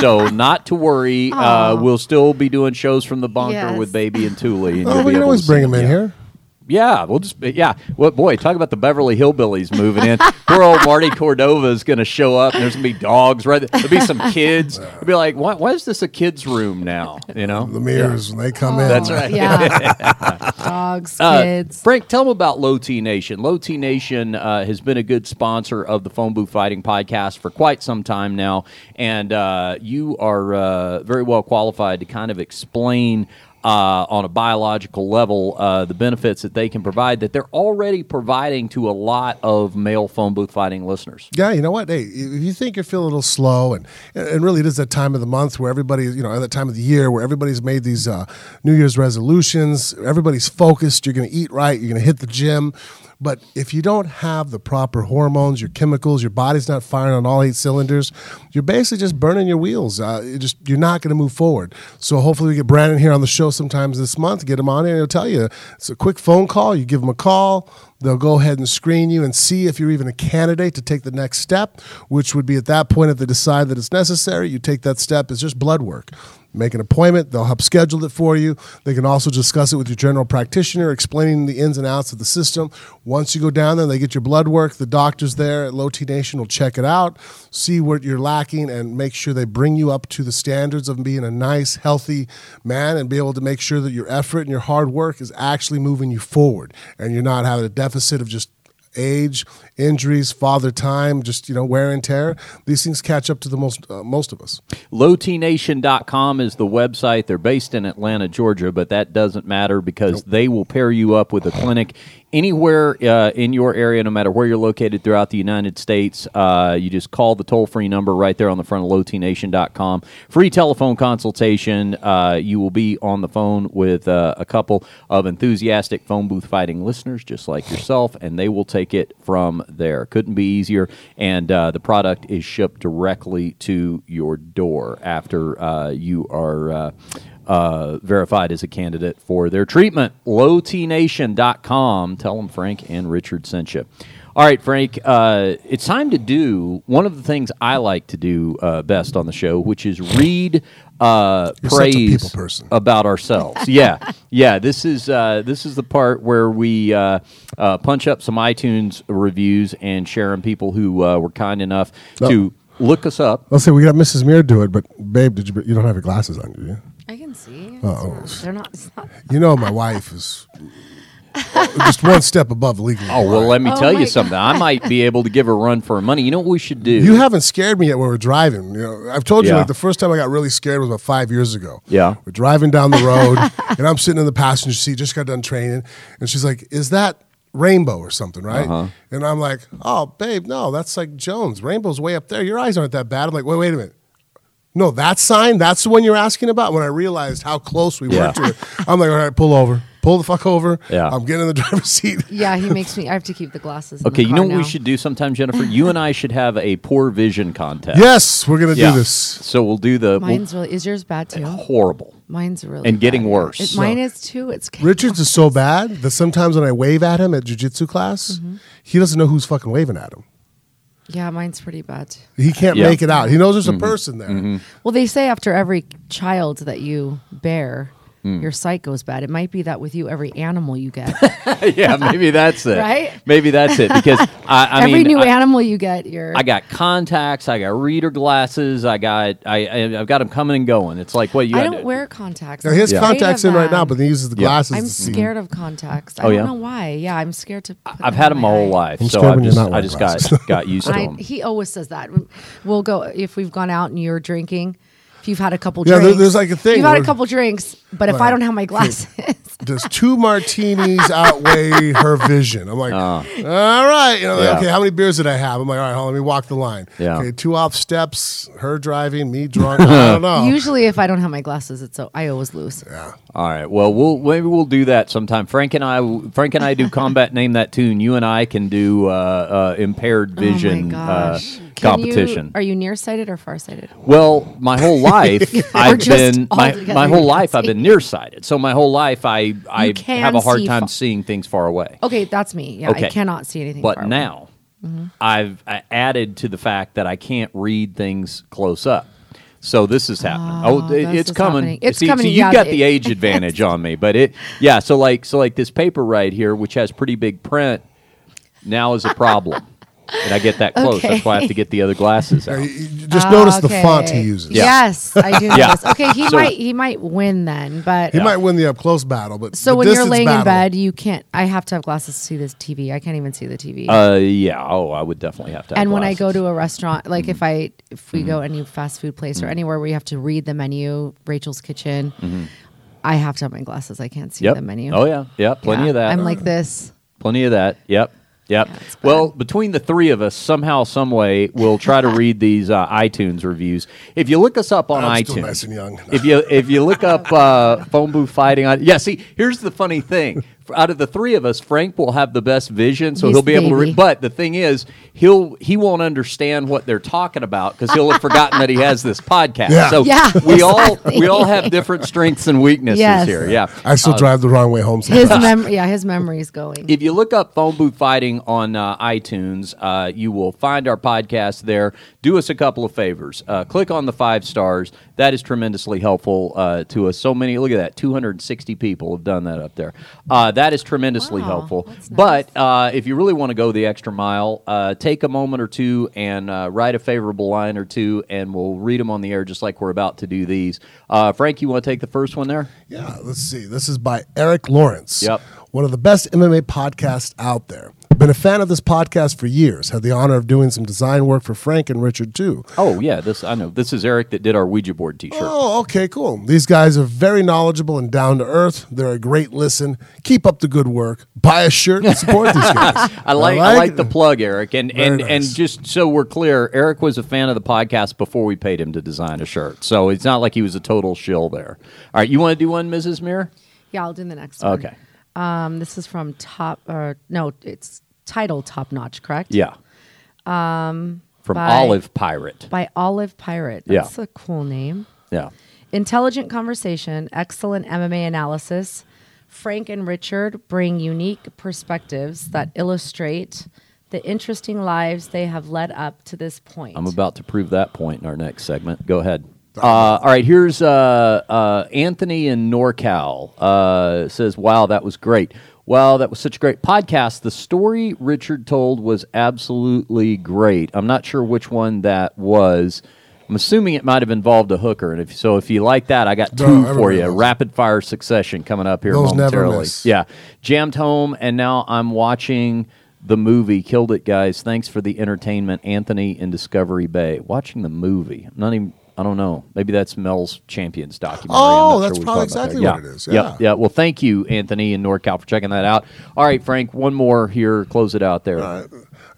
so not to worry, uh, we'll still be doing shows from the bunker Yes. with Baby and Thule. And Oh, we can always bring them in yeah. here. Yeah, we'll just yeah. Well, boy, talk about the Beverly Hillbillies moving in. *laughs* Poor old Marty Cordova is going to show up, and there's going to be dogs right. there. There'll be some *laughs* kids. It'll be like, why, why is this a kids' room now? You know, The mirrors when they come in. That's right. Yeah. *laughs* Dogs, Uh, kids. Frank, tell them about Low T Nation. Low T Nation uh, has been a good sponsor of the Phone Booth Fighting podcast for quite some time now, and uh, you are uh, very well qualified to kind of explain. Uh, on a biological level, uh, the benefits that they can provide that they're already providing to a lot of male phone booth fighting listeners. Yeah, you know what? Hey, if you think you're feeling a little slow, and and really it is that time of the month where everybody, you know, at that time of the year where everybody's made these uh, New Year's resolutions, everybody's focused. You're going to eat right. You're going to hit the gym. But if you don't have the proper hormones, your chemicals, your body's not firing on all eight cylinders, you're basically just burning your wheels. Uh, you just you're not going to move forward. So hopefully we get Brandon here on the show sometimes this month. Get him on here. and He'll tell you it's a quick phone call. You give him a call. They'll go ahead and screen you and see if you're even a candidate to take the next step, which would be at that point if they decide that it's necessary, you take that step. It's just blood work. Make an appointment, they'll help schedule it for you. They can also discuss it with your general practitioner, explaining the ins and outs of the system. Once you go down there, they get your blood work. The doctors there at Low T Nation will check it out, see what you're lacking, and make sure they bring you up to the standards of being a nice, healthy man and be able to make sure that your effort and your hard work is actually moving you forward and you're not having a deficit of just age, injuries, father time, just you know wear and tear. These things catch up to the most uh, most of us. LowTNation.com is the website. They're based in Atlanta, Georgia, but that doesn't matter because they will pair you up with a clinic anywhere uh, in your area, no matter where you're located throughout the United States. Uh, you just call the toll free number right there on the front of lowtnation.com. Free telephone consultation. Uh, you will be on the phone with uh, a couple of enthusiastic phone booth fighting listeners just like yourself, and they will take it from there. Couldn't be easier. And uh, the product is shipped directly to your door after uh, you are. Uh, verified as a candidate for their treatment. LowTNation.com. Tell them Frank and Richard sent you. All right, Frank, uh, it's time to do one of the things I like to do uh, best on the show, which is read uh, You're such a praise person. about ourselves. *laughs* yeah, yeah. This is uh, this is the part where we uh, uh, punch up some iTunes reviews and share them. People who uh, were kind enough to look us up. Let's say we got Mrs. Mir do it, but babe, did you? You don't have your glasses on, do you? I can see. Oh. They're not. It's not You know, my wife is just one step above legal. Oh well, let me Oh tell my you something. I might be able to give a run for her money. You know what we should do? You haven't scared me yet when we're driving. You know, I've told you like the first time I got really scared was about five years ago. Yeah. we're driving down the road, *laughs* and I'm sitting in the passenger seat, just got done training, and she's like, "Is that Rainbow or something, right?" Uh-huh. And I'm like, "Oh, babe, no, that's like Jones. Rainbow's way up there. Your eyes aren't that bad." I'm like, "Wait, wait a minute." No, that sign, that's the one you're asking about. When I realized how close we Yeah. were to it, I'm like, all right, pull over. Pull the fuck over. Yeah. I'm getting in the *laughs* driver's seat. yeah, he makes me. I have to keep the glasses. in Okay, the you car know what we should do sometime, Jennifer? You and I should have a poor vision contest. Yes, we're going to Yeah. do this. So we'll do the we'll- Mine's really. Is yours bad too? horrible. Mine's really And getting bad. worse. It, So- mine is too. It's Richard's is so bad that sometimes when I wave at him at jujitsu class, Mm-hmm. he doesn't know who's fucking waving at him. Yeah, mine's pretty bad. He can't Yeah. make it out. He knows there's a Mm-hmm. person there. Well, they say after every child that you bear, Hmm. your sight goes bad. It might be that with you, every animal you get, *laughs* yeah, maybe that's it. Right? Maybe that's it because I, I every mean, new I, animal you get, you're. I got contacts. I got reader glasses. I got I I- I've got them coming and going. It's like what you. I don't to- wear contacts. Now, I'm he has afraid contacts in right now, but he uses the Yeah. glasses. I'm scared of contacts. I Oh, don't yeah? know why. Yeah, I'm scared to. Put I've them had them my whole eye. life, I'm so I just I just got glasses. got used to I, them. he always says that. We'll go if we've gone out and you're drinking. If you've had a couple Yeah, there- drinks, there's like a thing You've had a couple drinks, but if I don't have my glasses, *laughs* Does two martinis outweigh her vision? I'm like, all right. You know, like, Uh. Yeah. okay, how many beers did I have? I'm like, all right, hold on, let me walk the line. Yeah. Okay, two off steps, her driving, me drunk. I don't *laughs* know. usually if I don't have my glasses, it's so I always lose. yeah. All right. Well, we'll maybe we'll do that sometime. Frank and I, Frank and I do *laughs* combat. Name that tune. You and I can do uh, uh, impaired vision oh my uh, gosh. Can you- competition. are you nearsighted or farsighted? Well, my whole *laughs* life I've been my, my whole life I've been *laughs* nearsighted. So my whole life I I have a hard time fa- seeing things far away. Okay, that's me. Yeah, Okay. I cannot see anything. But now I've uh, added to the fact that I can't read things close up. So this is happening. Oh, Oh, it- it's coming. happening. It's see, coming, See, you've got the age *laughs* advantage on me, but it yeah. So like so like this paper right here, which has pretty big print, now is a problem. And I get that close. That's why I have to get the other glasses out. you- you just notice the font he uses. Yeah. Yes, I do. *laughs* Yeah. notice. Okay, he So- might he might win then, but He might win the up close battle, but so the when you're distance laying in bed, you can't. I have to have glasses to see this TV. I can't even see the TV. Uh, yeah. Oh, I would definitely have to. Have and when I go to a restaurant, like if I if Mm-hmm. we go any fast food place or anywhere where you have to read the menu, Rachel's Kitchen, Mm-hmm. I have to have my glasses. I can't see yep. the menu. Oh yeah, yeah. Plenty Yeah. of that. I'm like this. Plenty of that. Yep. Yep. Yeah, well, between the three of us, somehow, some way, we'll try to read these uh, iTunes reviews. If you look us up on I'm iTunes, still nice and young. if you if you look up uh, phone booth fighting on, yeah. See, here's the funny thing: out of the three of us, Frank will have the best vision, so He's he'll be able to. Re- but the thing is, he'll he won't understand what they're talking about because he'll have *laughs* forgotten that he has this podcast. Yeah. So Yeah, we all we all have different strengths and weaknesses Yes. here. Yeah. I still drive the wrong way home. Sometimes. His sometimes. memory, yeah, his memory's going. If you look up Phone Booth Fighting on uh, iTunes, uh, you will find our podcast there. Do us a couple of favors. Uh, click on the five stars. That is tremendously helpful uh, to us. So many, look at that, 260 people have done that up there. Uh, that is tremendously Wow, helpful. that's But uh, if you really want to go the extra mile, uh, take a moment or two and uh, write a favorable line or two, and we'll read them on the air just like we're about to do these. Uh, Frank, you want to take the first one there? Yeah, let's see. This is by Eric Lawrence. Yep. One of the best MMA podcasts out there. Been a fan of this podcast for years. Had the honor of doing some design work for Frank and Richard too. Oh, yeah, this I know. This is Eric that did our Ouija board t shirt. Oh, okay, cool. These guys are very knowledgeable and down to earth. They're a great listen. Keep up the good work. Buy a shirt and support these *laughs* guys. I like I like the plug, Eric, and Very and nice. and just so we're clear, Eric was a fan of the podcast before we paid him to design a shirt, so it's not like he was a total shill there. All right, you want to do one, Mrs. Mir? yeah, I'll do the next one. Okay, Um, this is from Top, or no, it's titled Top Notch, correct? yeah. Um, from by- Olive Pirate. By Olive Pirate. Yeah. That's a cool name. Yeah, Intelligent conversation, excellent MMA analysis. Frank and Richard bring unique perspectives that illustrate the interesting lives they have led up to this point. I'm about to prove that point in our next segment. Go ahead. Uh, all right, here's uh, uh, Anthony in NorCal uh, says, "Wow, that was great. Wow, that was such a great podcast. The story Richard told was absolutely great. I'm not sure which one that was. I'm assuming it might have involved a hooker. And if so, if you like that, I got No, two for you. Rapid fire succession coming up here Those never momentarily. Yeah, jammed home, and now I'm watching." The movie killed it, guys. Thanks for the entertainment, Anthony in Discovery Bay. Watching the movie, I'm not even. I don't know. Maybe that's Mel's Champions documentary. Oh, that's what probably exactly about what it is. Yep, Yeah. yeah. Well, thank you, Anthony and NorCal, for checking that out. All right, Frank, one more here. Close it out there.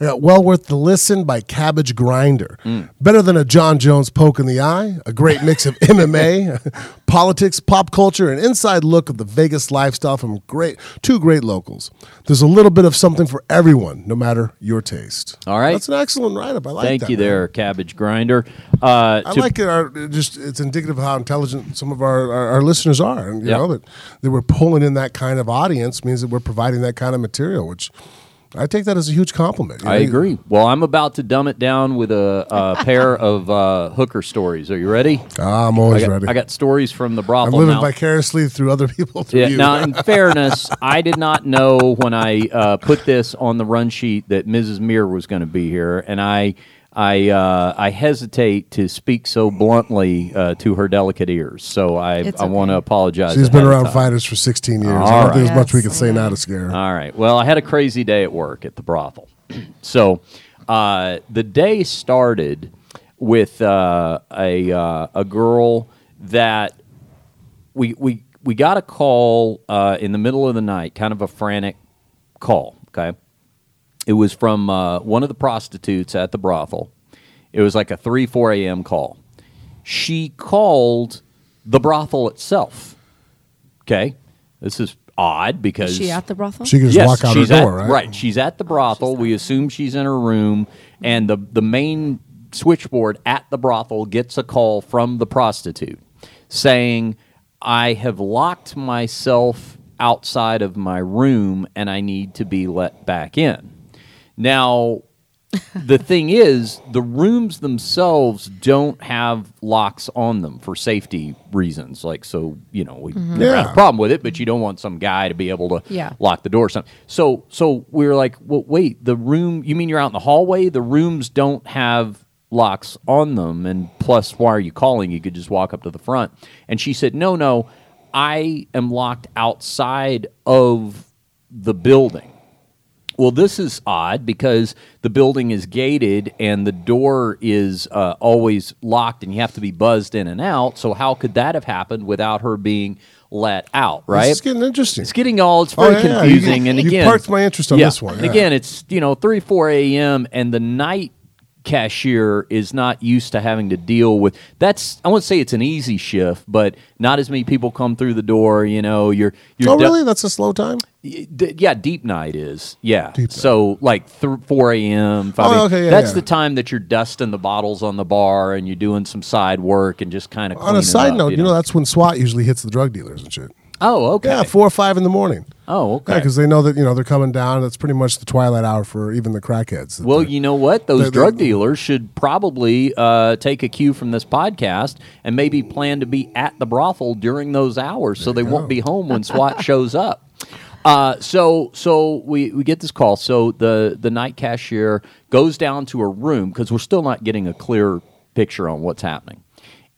Yeah, well worth the listen by Cabbage Grinder. Mm. Better than a Jon Jones poke in the eye. A great mix of *laughs* MMA, *laughs* politics, pop culture, and inside look of the Vegas lifestyle from great two great locals. There's a little bit of something for everyone, no matter your taste. All right. that's an excellent write-up. I like thank that. you man. there, Cabbage Grinder. Uh, I like it. Our, just it's indicative of how intelligent some of our, our, our listeners are, and you Yeah. know that that we're pulling in that kind of audience means that we're providing that kind of material, which I take that as a huge compliment. You I know, agree. Well, I'm about to dumb it down with a, a *laughs* pair of uh, hooker stories. Are you ready? Ah, I'm I always got, ready. I got stories from the brothel. I'm living now. vicariously through other people. Through Yeah. you. Now, in *laughs* fairness, I did not know when I uh, put this on the run sheet that Mrs. Mir was going to be here, and I, I, uh, I hesitate to speak so bluntly uh, to her delicate ears. So I, It's I want to apologize. She's been around time. fighters for 16 years. All I don't think right. there's much we can say now to scare her. All right. Well, I had a crazy day at work at the brothel. so uh, the day started with uh, a uh, a girl that we we we got a call uh, in the middle of the night, kind of a frantic call. Okay, it was from uh, one of the prostitutes at the brothel. It was like a three four a.m. call. She called the brothel itself. Okay, this is odd because Is she at the brothel? She can just yes, walk out her door, at, right? She's at the brothel. we assume she's in her room, and the the main switchboard at the brothel gets a call from the prostitute saying, "I have locked myself outside of my room, and I need to be let back in." Now, the *laughs* thing is, the rooms themselves don't have locks on them for safety reasons. Like, so you know, we mm-hmm. never had a problem with it, but you don't want some guy to be able to Yeah. lock the door. Or something. So, so we were like, well, wait, the room? You mean you're out in the hallway? The rooms don't have locks on them, and plus, why are you calling? You could just walk up to the front. And she said, no, no, I am locked outside of the building. Well, this is odd because the building is gated and the door is uh, always locked, and you have to be buzzed in and out. So how could that have happened without her being let out? Right? It's getting interesting. It's getting all. It's Oh, very yeah, yeah. confusing. You- and you again, parked my interest on yeah, this one, And yeah. again, it's you know three four a.m. and the night cashier is not used to having to deal with that's I won't say it's an easy shift, but not as many people come through the door. You know, you're you're Oh, du- really? That's a slow time. Y- d- Yeah, deep night is. Yeah. Deep night. so like th- 4 a.m. 5 Oh, a.m. okay, yeah, That's yeah. the time that you're dusting the bottles on the bar and you're doing some side work and just kind of. On a side note, you know that's when SWAT usually hits the drug dealers and shit. Oh, okay. Yeah, four or five in the morning. oh, okay. Yeah, because they know that you know they're coming down. That's pretty much the twilight hour for even the crackheads. Well, you know what? Those They're- drug they're- dealers should probably uh, take a cue from this podcast and maybe plan to be at the brothel during those hours so they won't be home when *laughs* SWAT shows up. Uh, so so we, we get this call. So the, the night cashier goes down to a room because we're still not getting a clear picture on what's happening.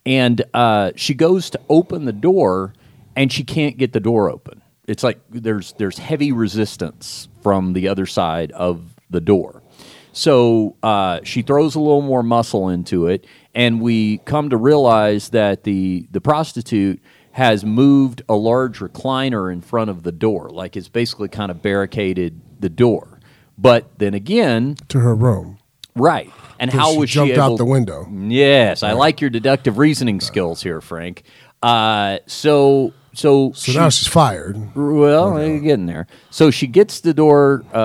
And uh, she goes to open the door and she can't get the door open. It's like there's there's heavy resistance from the other side of the door. So uh, she throws a little more muscle into it, and we come to realize that the the prostitute has moved a large recliner in front of the door, like it's basically kind of barricaded the door. But then again, to her room. right? And how she was jumped she able? out the window? Yes, I like your deductive reasoning skills here, Frank. Uh, so so So she- now she's fired. well, you're getting there. So she gets the door. Uh,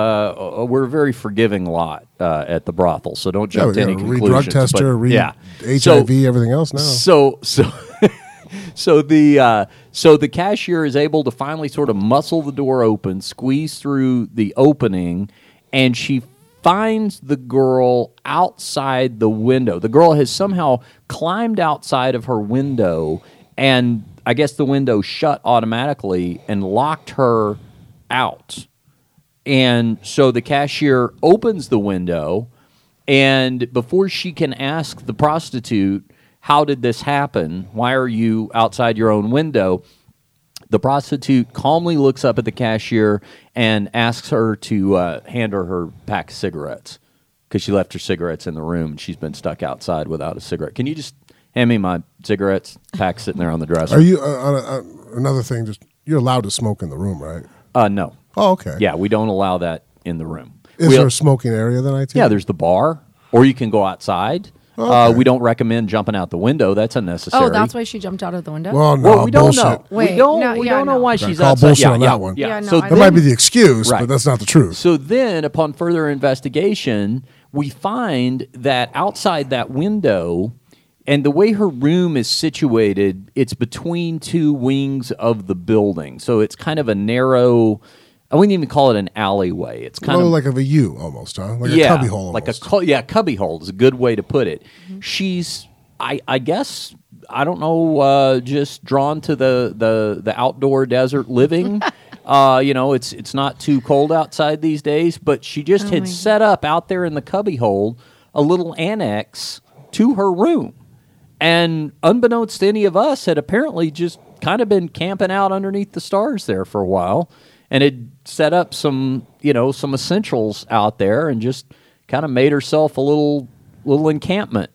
uh, we're a very forgiving lot uh, at the brothel, so don't jump we to any conclusions. drug test but- her, read yeah. HIV, So- everything else now. so so *laughs* so the uh, so the cashier is able to finally sort of muscle the door open, squeeze through the opening, and she finds the girl outside the window. The girl has somehow climbed outside of her window, and I guess the window shut automatically and locked her out. And so the cashier opens the window, and before she can ask the prostitute, How did this happen? Why are you outside your own window? The prostitute calmly looks up at the cashier and asks her to uh, hand her her pack of cigarettes because she left her cigarettes in the room and she's been stuck outside without a cigarette. Can you just hand me my cigarettes? Pack sitting there on the dresser. Are you uh, on a, uh, another thing? Just you're allowed to smoke in the room, right? Uh, no. Oh, okay. Yeah, we don't allow that in the room. Is We- there a smoking area then? I take? Yeah, there's the bar, or you can go outside. Uh, we don't recommend jumping out the window. That's unnecessary. Oh, that's why she jumped out of the window. Well, no, Well, we don't bullshit. know. we don't. no, we yeah, don't know why Gotta she's call outside. bullshit yeah, on yeah, that one. Yeah. Yeah, no, so That might be the excuse, Right. but that's not the truth. So then, upon further investigation, we find that outside that window, and the way her room is situated, it's between two wings of the building. So it's kind of a narrow. I wouldn't even call it an alleyway. It's kind well, of like of a U almost, huh? Like yeah, a cubby hole. like a almost. cu- yeah cubby hole is a good way to put it. She's I I guess I don't know uh, just drawn to the the the outdoor desert living. *laughs* uh, you know, it's it's not too cold outside these days, but she just had set up out there in the cubby hole a little annex to her room. And unbeknownst to any of us, had apparently just kind of been camping out underneath the stars there for a while, and had set up some, you know, some essentials out there, and just kind of made herself a little little encampment.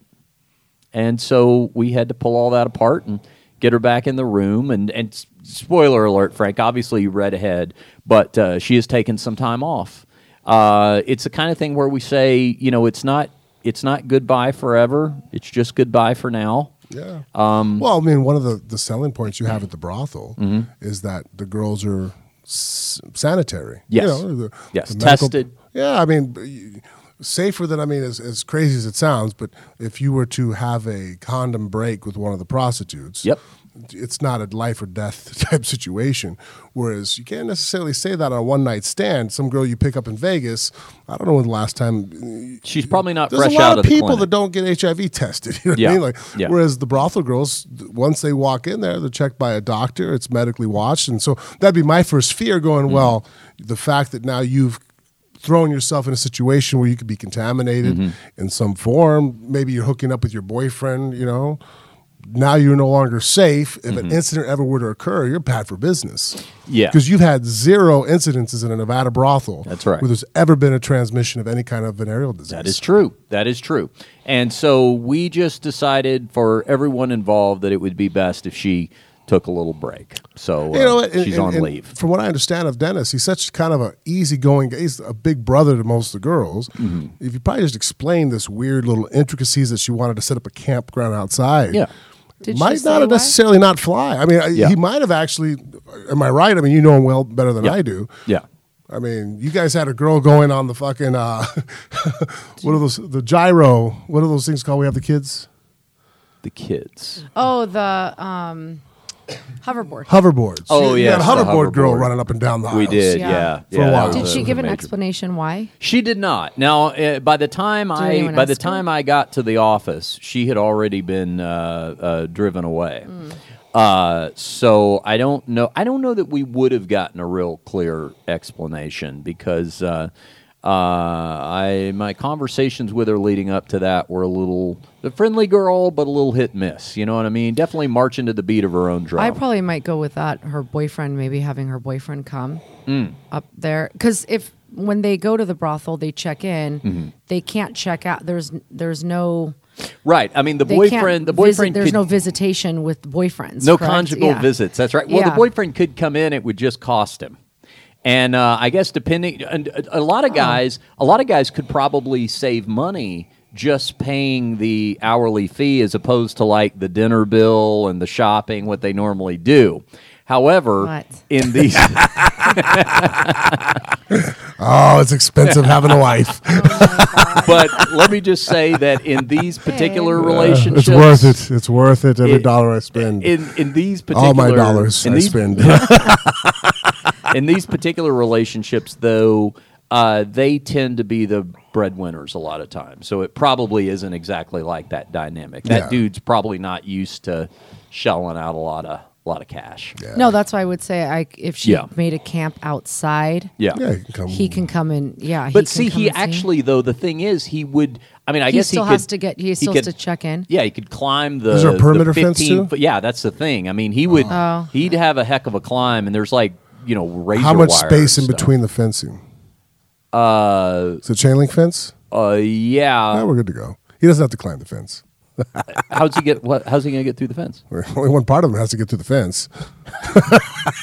And so we had to pull all that apart and get her back in the room. And, and spoiler alert, Frank, obviously you read ahead, but uh, she has taken some time off. Uh, it's the kind of thing where we say, you know, it's not it's not goodbye forever. It's just goodbye for now. Yeah. Um, well, I mean, one of the, the selling points you have at the brothel Mm-hmm. is that the girls are s- sanitary. Yes. You know, the- Yes, the medical- tested. Yeah, I mean, safer than I mean, as, as crazy as it sounds, but if you were to have a condom break with one of the prostitutes, Yep. It's not a life or death *laughs* type situation. Whereas you can't necessarily say that on a one night stand. Some girl you pick up in Vegas, I don't know when the last time She's probably not there's fresh a lot of of people that don't get HIV tested. *laughs* You know what Yeah. I mean? Like, Yeah. whereas the brothel girls, once they walk in there, they're checked by a doctor. It's medically watched, and so that'd be my first fear. Mm-hmm. Going well, the fact that now you've thrown yourself in a situation where you could be contaminated Mm-hmm. in some form. Maybe you're hooking up with your boyfriend. You know. Now you're no longer safe. If an incident ever were to occur, you're bad for business. Mm-hmm. Yeah. Because you've had zero incidences in a Nevada brothel. That's right. Where there's ever been a transmission of any kind of venereal disease. That is true. That is true. And so we just decided for everyone involved that it would be best if she took a little break. So uh, You know, and- she's and- on and leave. From what I understand of Dennis, he's such kind of a easygoing. guy. He's a big brother to most of the girls. Mm-hmm. If you probably just explain this weird little intricacies that she wanted to set up a campground outside, Yeah. Did might not have why? necessarily not fly. I mean, Yeah. he might have actually. Am I right? I mean, you know him well better than Yeah. I do. Yeah. I mean, you guys had a girl going on the fucking uh, *laughs* what are those? The gyro. What are those things called? We have the kids The kids. Oh, the um, hoverboard. hoverboards. Oh, yeah, yes, had a hoverboard, girl running up and down the We aisles. did, Yeah. yeah. For yeah, a that while. was Did a- she was give an major- explanation why? She did not. Now, uh, by the time I anyone by the ask her? time I got to the office, she had already been uh, uh, driven away. Hmm. Uh, so I don't know. I don't know that we would have gotten a real clear explanation because uh, uh, I my conversations with her leading up to that were a little the friendly girl, but a little hit and miss. You know what I mean? Definitely marching to the beat of her own drum. I probably might go with that. Her boyfriend, maybe having her boyfriend come Mm. up there, because if when they go to the brothel, they check in, Mm-hmm. they can't check out. There's there's no right. I mean, the boyfriend. The visit- boyfriend. there's could, no visitation with boyfriends. No correct? conjugal Yeah. visits. That's right. Well, Yeah. the boyfriend could come in. It would just cost him. And uh, I guess depending, and a a lot Oh. of guys, a lot of guys could probably save money just paying the hourly fee as opposed to like the dinner bill and the shopping, what they normally do. However, What? in *laughs* these, *laughs* Oh, it's expensive having a wife. *laughs* but let me just say that in these particular relationships, it's worth it. It's worth it. Every It- dollar I spend. In in these particular all my dollars in I these, spend. In these particular relationships, though, uh, they tend to be the breadwinners a lot of times. So it probably isn't exactly like that dynamic. That Yeah. dude's probably not used to shelling out a lot of a lot of cash. Yeah. No, that's why I would say I if she Yeah. made a camp outside, yeah, you can come. he can come in. Yeah, But he see, can come he and see. actually though the thing is he would. I mean, I he guess still he has could, to get. He still could, has to check in. Yeah, he could climb the. Is there a the perimeter fence, 15 too? Foot, yeah, that's the thing. I mean, he would. Oh. He'd have a heck of a climb, and there's like you know razor How much space in stuff. between the fencing? Uh, Is it chain link fence? uh, yeah. Ah, we're good to go. He doesn't have to climb the fence. *laughs* How's he get? What? How's he gonna get through the fence? Only one part of him has to get through the fence. *laughs*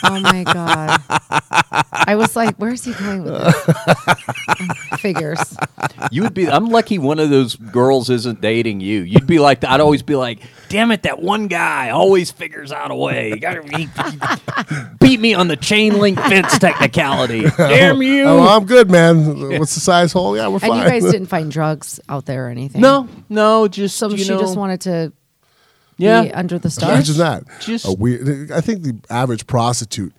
Oh my god! I was like, "Where's he going with this?" *laughs* Figures. You would be. I'm lucky one of those girls isn't dating you. You'd be like. I'd always be like, damn it, that one guy always figures out a way. You gotta- he- he beat me on the chain link fence technicality. Oh, damn you. Oh, I'm good, man. What's the size hole? Yeah, we're And fine. you guys didn't find drugs out there or anything. no, no, just So you know, just wanted to yeah. be under the stars. Imagine that. just- a weird. I think the average prostitute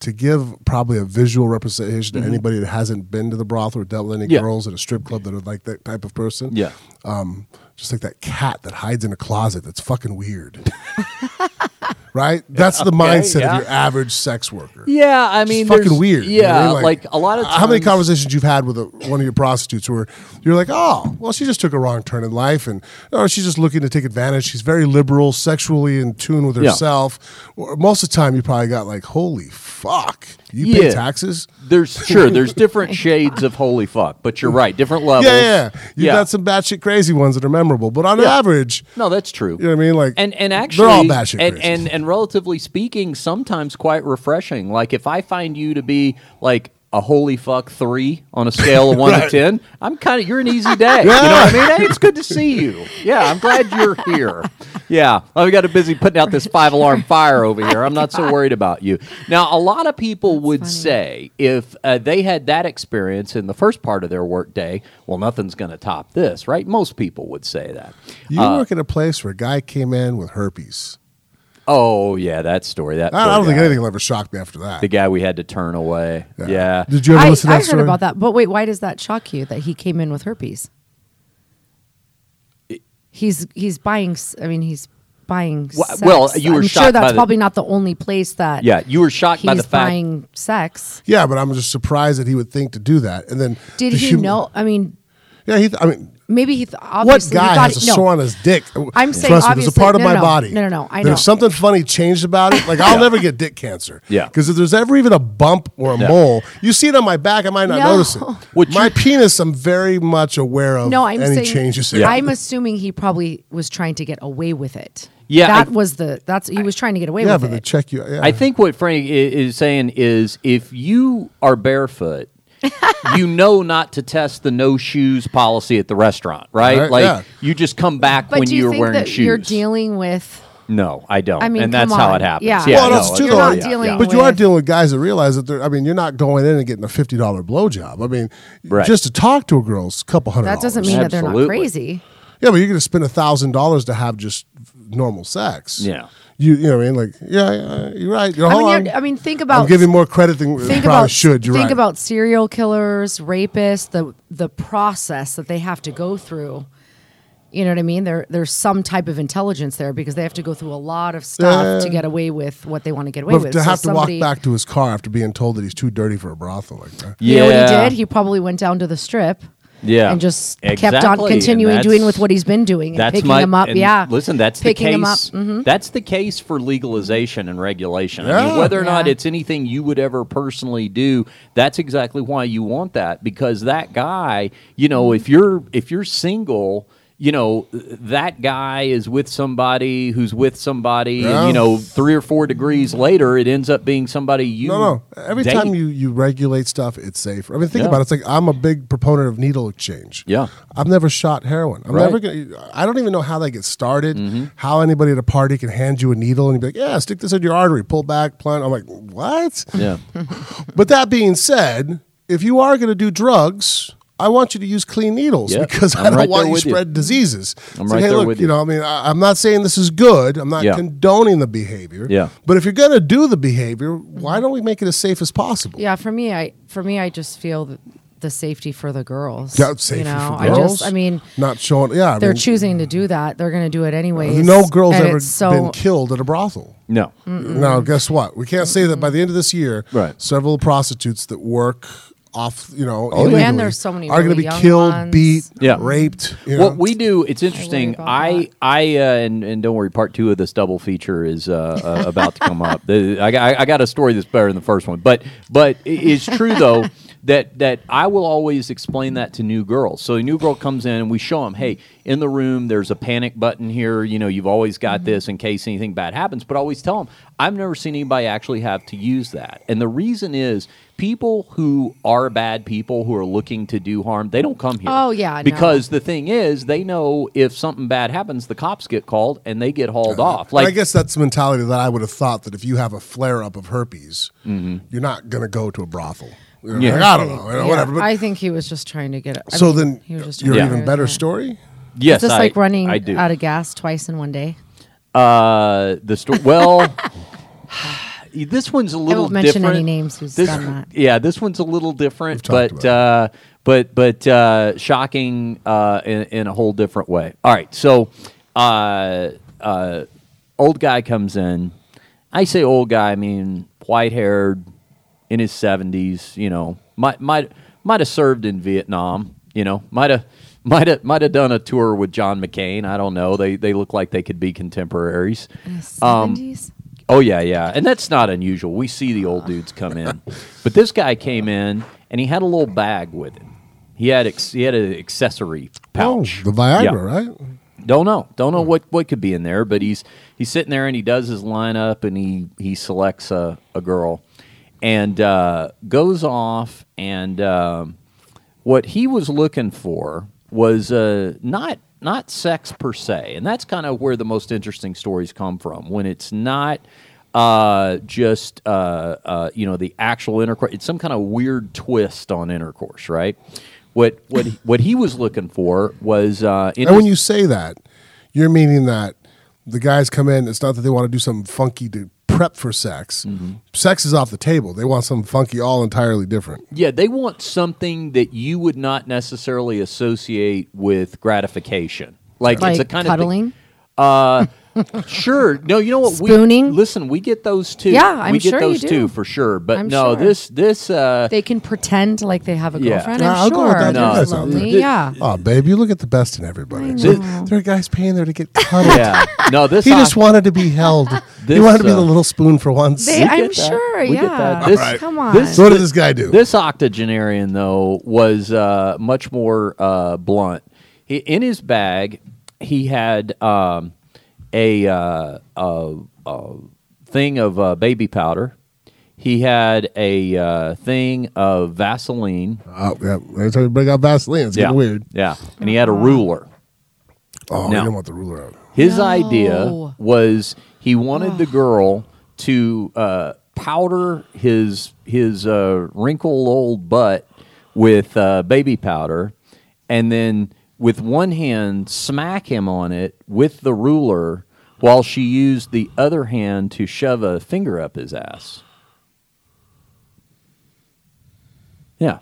to give probably a visual representation to anybody that hasn't been to the brothel or dealt with any Mm-hmm. Yeah. girls at a strip club that are like that type of person. Yeah. Um, just like that cat that hides in a closet. That's fucking weird. *laughs* right. That's the mindset yeah. of your average sex worker. Yeah, I It's mean, fucking weird. you know Yeah, like, a lot of How many conversations you've had with a, one of your prostitutes where you're like, oh, well, she just took a wrong turn in life, and or she's just looking to take advantage. She's very liberal, sexually in tune with herself. Or most of the time, you probably got like, holy fuck, you Yeah. pay taxes. There's *laughs* sure there's different shades of holy fuck, but you're right, different levels. Yeah, yeah. You've yeah. got some batshit crazy ones that are memorable, but on Yeah. average, No, that's true. you know what I mean? Like, and and actually, they're all batshit and, crazy. and and relatively speaking, sometimes quite refreshing. Like if I find you to be like a holy fuck three on a scale of *laughs* one to ten, I'm kind of you're an easy day. *laughs* You know what I mean? Hey, it's good to see you. Yeah, I'm glad you're here. Yeah, I've got a busy putting out this five alarm fire over here. I'm not so *laughs* worried about you. Now, a lot of people would funny. say if uh, they had that experience in the first part of their workday, well, nothing's going to top this, right? Most people would say that. you work at a place where a guy came in with herpes. Oh yeah, that story. That I, I don't think guy. anything will ever shock me after that. The guy we had to turn away. Yeah. Did you ever I, listen to I that heard story? about that, but wait, why does that shock you that he came in with herpes? He's he's buying. I mean, he's buying. Well- sex. well, you were I'm shocked sure by that's the- probably not the only place that. Yeah, you were shocked he's by the fact. buying sex. Yeah, but I'm just surprised that he would think to do that. And then Did the he hum- know? I mean, Yeah, he. Th- I mean, maybe he th- what obviously guy he has a no. sore on his dick? I'm saying Trust me, there's a part of no, my no, body. no, no, no, I There's know. something funny changed about it. Like I'll never get dick cancer. Yeah. Because if there's ever even a bump or a Yeah. mole, you see it on my back, I might not No. notice it. *laughs* What my you- penis, I'm very much aware of No, I'm any saying. changes. in it. I'm assuming he probably was trying to get away with it. Yeah, that I- was the that's he was trying to get away Yeah, with but they it. check you. Yeah. I think what Frank is saying is if you are barefoot, *laughs* you know not to test the no shoes policy at the restaurant, right? Right, like yeah. you just come back but when you you're wearing that shoes. you're dealing with? no, I don't. I mean, and that's come how it happens. Yeah. Yeah, well, no, that's true. You're though. not dealing but you are dealing with guys that realize that they're. I mean, you're not going in and getting a fifty dollar blowjob. I mean, Right. just to talk to a girl's a couple hundred. That doesn't mean dollars. that they're not crazy. Yeah, but you're going to spend a thousand dollars to have just normal sex. Yeah. You you know what I mean? Like yeah, yeah you're right. You're, I mean, you're, I mean, think about I'm giving more credit than think probably about should. You're think right. about serial killers, rapists, the the process that they have to go through. You know what I mean? There there's some type of intelligence there because they have to go through a lot of stuff Yeah. to get away with what they want to get away but with. to So have to somebody- walk back to his car after being told that he's too dirty for a brothel like that. You know what he did? He probably went down to the strip. Yeah. And just kept on continuing doing with what he's been doing and That's picking my, him up. Yeah. Listen, that's picking the him up. case. Mhm. That's the case for legalization and regulation. I mean, whether or not it's anything you would ever personally do, that's exactly why you want that because that guy, you know, if you're if you're single. You know that guy is with somebody who's with somebody, and you know three or four degrees later, it ends up being somebody you. No, no. Every date. time you you regulate stuff, it's safer. I mean, think Yeah. about it. It's like I'm a big proponent of needle exchange. Yeah. I've never shot heroin. I'm Right. Mm-hmm. never gonna. I don't even know how they get started. How anybody at a party can hand you a needle and be like, "Yeah, stick this in your artery, pull back, plant." I'm like, "What?" yeah, *laughs* But that being said, if you are going to do drugs, I want you to use clean needles Yeah, because *laughs* I'm I don't right want there you with you. spread diseases. I'm It's right hey, there look, with you you. know, I mean, I, I'm not saying this is good. I'm not Yeah. condoning the behavior. Yeah. But if you're going to do the behavior, why don't we make it as safe as possible? Yeah, for me, I for me, I just feel the, the safety for the girls. Yeah, safety you know, for I girls. just, I mean, not showing. Yeah, I they're mean, choosing to do that. They're going to do it anyway. Uh, no girl's and ever so, been killed at a brothel. no, Now, guess what? We can't say that by the end of this year, Right. several prostitutes that work off, you know, Oh, yeah. illegally And there's so many are going to be killed, ones. beat, Yeah. raped. You know? What we do, it's interesting. about I. I, uh, and, and don't worry, part two of this double feature is uh, uh, about to come up. *laughs* The, I, got- I got a story that's better than the first one, but but it's true though that that I will always explain that to new girls. So a new girl comes in and we show them, hey, in the room there's a panic button here. You know, you've always got Mm-hmm. this in case anything bad happens. But I always tell them, I've never seen anybody actually have to use that, and the reason is people who are bad people who are looking to do harm, they don't come here. Oh, yeah, no. because the thing is, they know if something bad happens, the cops get called and they get hauled off. Like, Like, I guess that's the mentality that I would have thought that if you have a flare up of herpes, you're not going to go to a brothel. You know, Mm-hmm. Yeah. like, I don't know, you know, Yeah, whatever. But, I think he was just trying to get it. I so mean, then, he was just your trying to even get better it. story. yes, Just I, like running I do. out of gas twice in one day. uh, the story. Well, *sighs* this one's a I little won't mention different. any names who's This- done that. Yeah, this one's a little different, talked but about uh, but but uh, shocking uh, in, in a whole different way. All right, so uh, uh, old guy comes in. I say old guy, I mean white haired, in his seventies. You know, might might might have served in Vietnam. You know, might have. *laughs* Might have might have done a tour with John McCain. I don't know. They they look like they could be contemporaries. In the Um, 70s? Oh yeah, yeah, and that's not unusual. We see the old dudes come in, *laughs* but this guy came in and he had a little bag with him. He had ex- he had an accessory pouch. Oh, the Viagra, Yeah. right? Don't know, don't know what, what could be in there, but he's he's sitting there and he does his lineup and he he selects a, a girl, and uh, goes off and um, what he was looking for was uh, not not sex per se, and that's kind of where the most interesting stories come from. When it's not uh, just uh, uh, you know the actual intercourse, it's some kind of weird twist on intercourse, right? What what he, what he was looking for was uh, And when you say that, you're meaning that the guys come in. It's not that they want to do something funky to prep for sex. Mm-hmm. Sex is off the table. They want something funky, all entirely different. Yeah, they want something that you would not necessarily associate with gratification. Like, Like it's a kind cuddling? of thing. Uh, sure. No, you know what? Spooning? We, listen, we get those too. Yeah, I'm we get sure you those do. too for sure. But I'm no, sure. this this uh, They can pretend like they have a Yeah. girlfriend. Yeah, I'm I'll go with sure. that. No, just lonely. the- yeah. Oh, babe, you look at the best in everybody. I There- know. There are guys paying there to get cuddled. yeah. No, this He just oc- wanted to be held. This, he wanted to be uh, the little spoon for once. They, get I'm that. sure. We get yeah. that. This- Alright. Come on. this- so what did this guy do? This octogenarian, though, was uh, much more uh, blunt. He, in his bag, he had um, a uh, a, a thing of uh, baby powder. He had a uh, thing of Vaseline. Oh, yeah. Every time you bring out Vaseline, it's yeah, getting weird. Yeah, and he had a ruler. Oh, No. you don't want the ruler out. His No. idea was he wanted the girl to uh, powder his his uh, wrinkled old butt with uh, baby powder, and then with one hand smack him on it with the ruler, while she used the other hand to shove a finger up his ass. Yeah.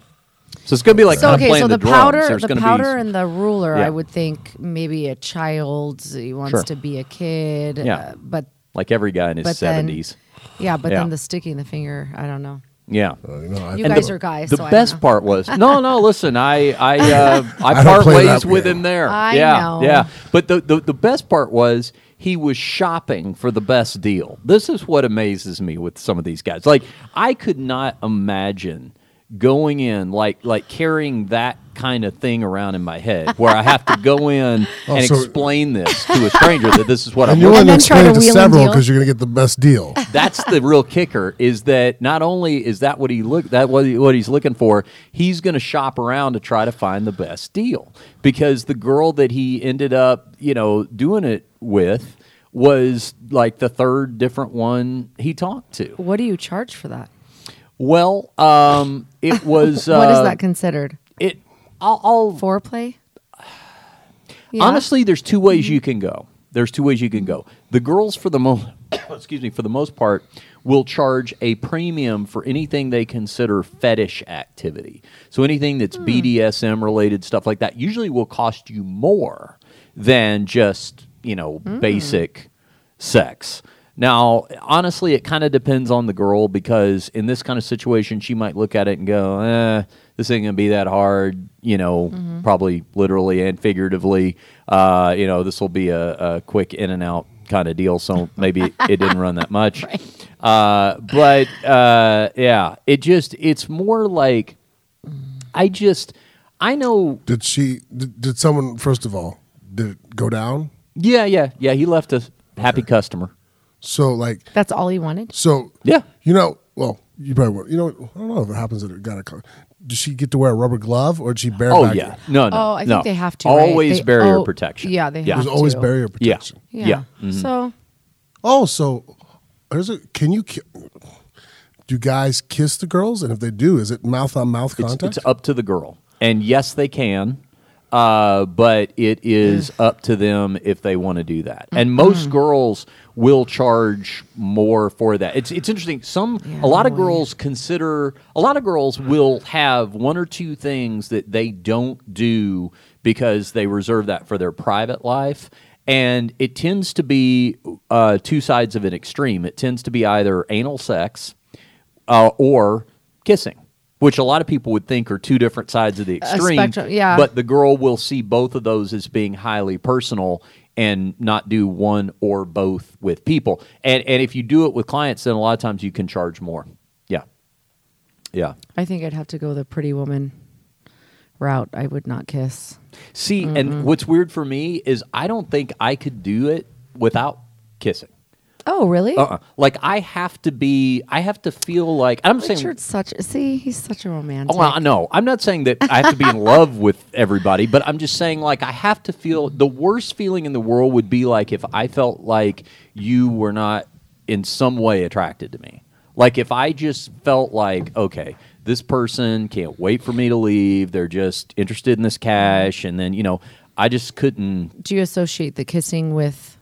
So it's gonna be like So okay, playing so the, drums. powder, There's the gonna be- powder and the ruler, Yeah. I would think maybe a child he wants Sure. to be a kid. Yeah. uh, but like every guy in his seventies. yeah, but Yeah. then the sticking the finger, I don't know. Yeah. Uh, you know, I, You guys the, are guys. The so I don't best know. part was *laughs* no, no. Listen, I, I, uh, *laughs* I, I part ways with game. him there. I yeah, know. yeah. But the, the the best part was he was shopping for the best deal. This is what amazes me with some of these guys. Like I could not imagine going in like like carrying that kind of thing around in my head where I have to go in *laughs* Oh, and so- explain this to a stranger that this is what and I'm you looking want to try explain to it to wheel and several deal. because you're going to get the best deal. *laughs* that's the real kicker is that not only is that what he look that what, he, what he's looking for he's going to shop around to try to find the best deal because the girl that he ended up you know doing it with was like the third different one he talked to What do you charge for that? well um it *laughs* was uh, what is that considered? I'll, I'll Foreplay? *sighs* Yeah. Honestly, there's two ways mm-hmm. you can go. There's two ways you can go. The girls, for the most, *coughs* excuse me, for the most part, will charge a premium for anything they consider fetish activity. So anything that's hmm. BDSM related stuff like that usually will cost you more than just you know hmm. basic sex. Now, honestly, it kind of depends on the girl because in this kind of situation, she might look at it and go, eh, this ain't going to be that hard, you know, probably literally and figuratively. Uh, you know, this will be a, a quick in and out kind of deal. So *laughs* maybe it didn't run that much. Uh, but uh, yeah, it just, it's more like, I just, I know, Did she? Did, did someone? First of all, did it go down? yeah, yeah, yeah, he left a happy customer. So like, That's all he wanted? so Yeah. you know, well, you probably won't- you know, I don't know if it happens that it got a. car. Did she get to wear a rubber glove or does she bareback? Oh it? yeah, no, no. Oh, I think no. they have to, right? Always They- barrier oh, protection. yeah, they yeah. have There's always to. barrier Yeah, protection. Yeah. yeah. mhm. So Oh, so there's a. Can you? Do guys kiss the girls? And if they do, is it mouth on mouth It's, contact? it's up to the girl, and yes, they can. Uh, but it is up to them if they want to do that. And most girls will charge more for that. It's it's interesting. Some Yeah, a lot of girls consider a lot of girls will have one or two things that they don't do because they reserve that for their private life. And it tends to be uh, two sides of an extreme. It tends to be either anal sex uh, or kissing, which a lot of people would think are two different sides of the extreme. spectrum, yeah. But the girl will see both of those as being highly personal and not do one or both with people. And and if you do it with clients, then a lot of times you can charge more. Yeah, yeah. I think I'd have to go the pretty woman route. I would not kiss. See, and mm-hmm. what's weird for me is I don't think I could do it without kissing. Oh, really? Uh-uh. Like I have to be, I have to feel like I'm saying. Richard's such. See, he's such a romantic. Oh, well, no, I'm not saying that I have to be in love with everybody, but I'm just saying like I have to feel the worst feeling in the world would be like if I felt like you were not in some way attracted to me. Like if I just felt like okay, this person can't wait for me to leave. They're just interested in this cash, and then you know I just couldn't. Do you associate the kissing with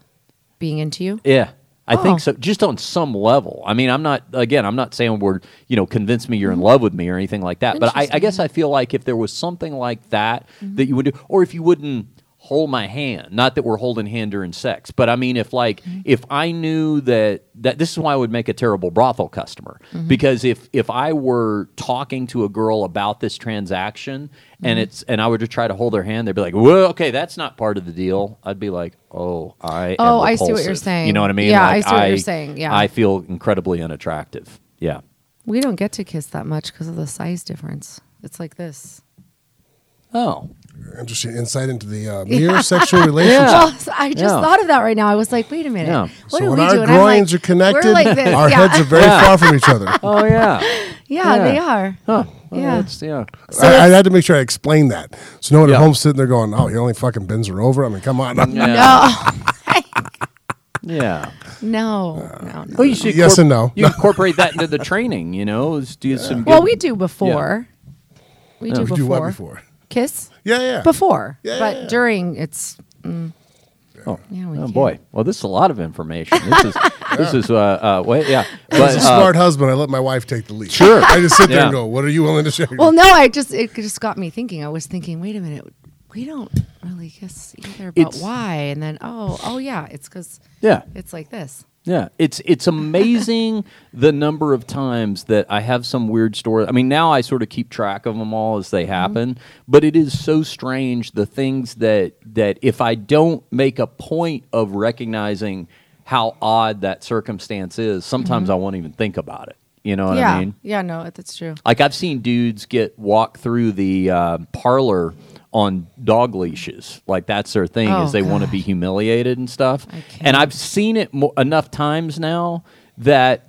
being into you? Yeah. I Oh. think so. Just on some level. I mean, I'm not. Again, I'm not saying we're you know convince me you're in mm-hmm. love with me or anything like that. But I, I guess I feel like if there was something like that mm-hmm. that you would do, or if you wouldn't hold my hand. Not that we're holding hand during sex, but I mean, if like mm-hmm. if I knew that that this is why I would make a terrible brothel customer mm-hmm. because if if I were talking to a girl about this transaction and mm-hmm. it's and I were to try to hold her hand, they'd be like, "Well, okay, that's not part of the deal." I'd be like, "Oh, I." am Oh, I see what you're saying. You know what I mean? Yeah, I see what you're saying. Yeah. I feel incredibly unattractive. Yeah. We don't get to kiss that much because of the size difference. It's like this. Oh, Interesting insight into the uh, *laughs* Mir sexual relationship. Well, I just Yeah. thought of that right now. I was like, wait a minute. Yeah. What So do when we our do? And I'm groins like, are connected, We're like this. *laughs* our yeah. heads are very Yeah. far from each other. *laughs* oh yeah. yeah, Yeah. they are. Huh. Well, Yeah. that's- yeah. So I, I had to make sure I explained that. So no one Yeah. at home sitting there going, "Oh, he only fucking bends her over." I mean, come on. Yeah. Yeah. No, no, no. Well, you should Yes and no. You incorporate that into the training. You know, is do some. Well, good- we do before. We do You before. do what before? Kiss Yeah, yeah. before, Yeah, but yeah, yeah. during it's. Mm, Oh, yeah, we oh can't. boy. Well, this is a lot of information. This is *laughs* this is uh, uh wait, yeah. But As a uh, smart husband, I let my wife take the lead. Sure. I just sit there and go, "What are you willing to share?" Well, no, I just it just got me thinking. I was thinking, wait a minute, we don't really kiss either, but It's- why? And then oh, oh yeah, it's because yeah. it's like this. Yeah, it's it's amazing *laughs* the number of times that I have some weird story. I mean, now I sort of keep track of them all as they happen, but it is so strange the things that that if I don't make a point of recognizing how odd that circumstance is, sometimes I won't even think about it. You know what yeah, I mean? yeah, no, that's true. Like I've seen dudes get walked through the uh, parlor on dog leashes. Like that's their thing Oh, is they want to be humiliated and stuff. And I've seen it mo- enough times now that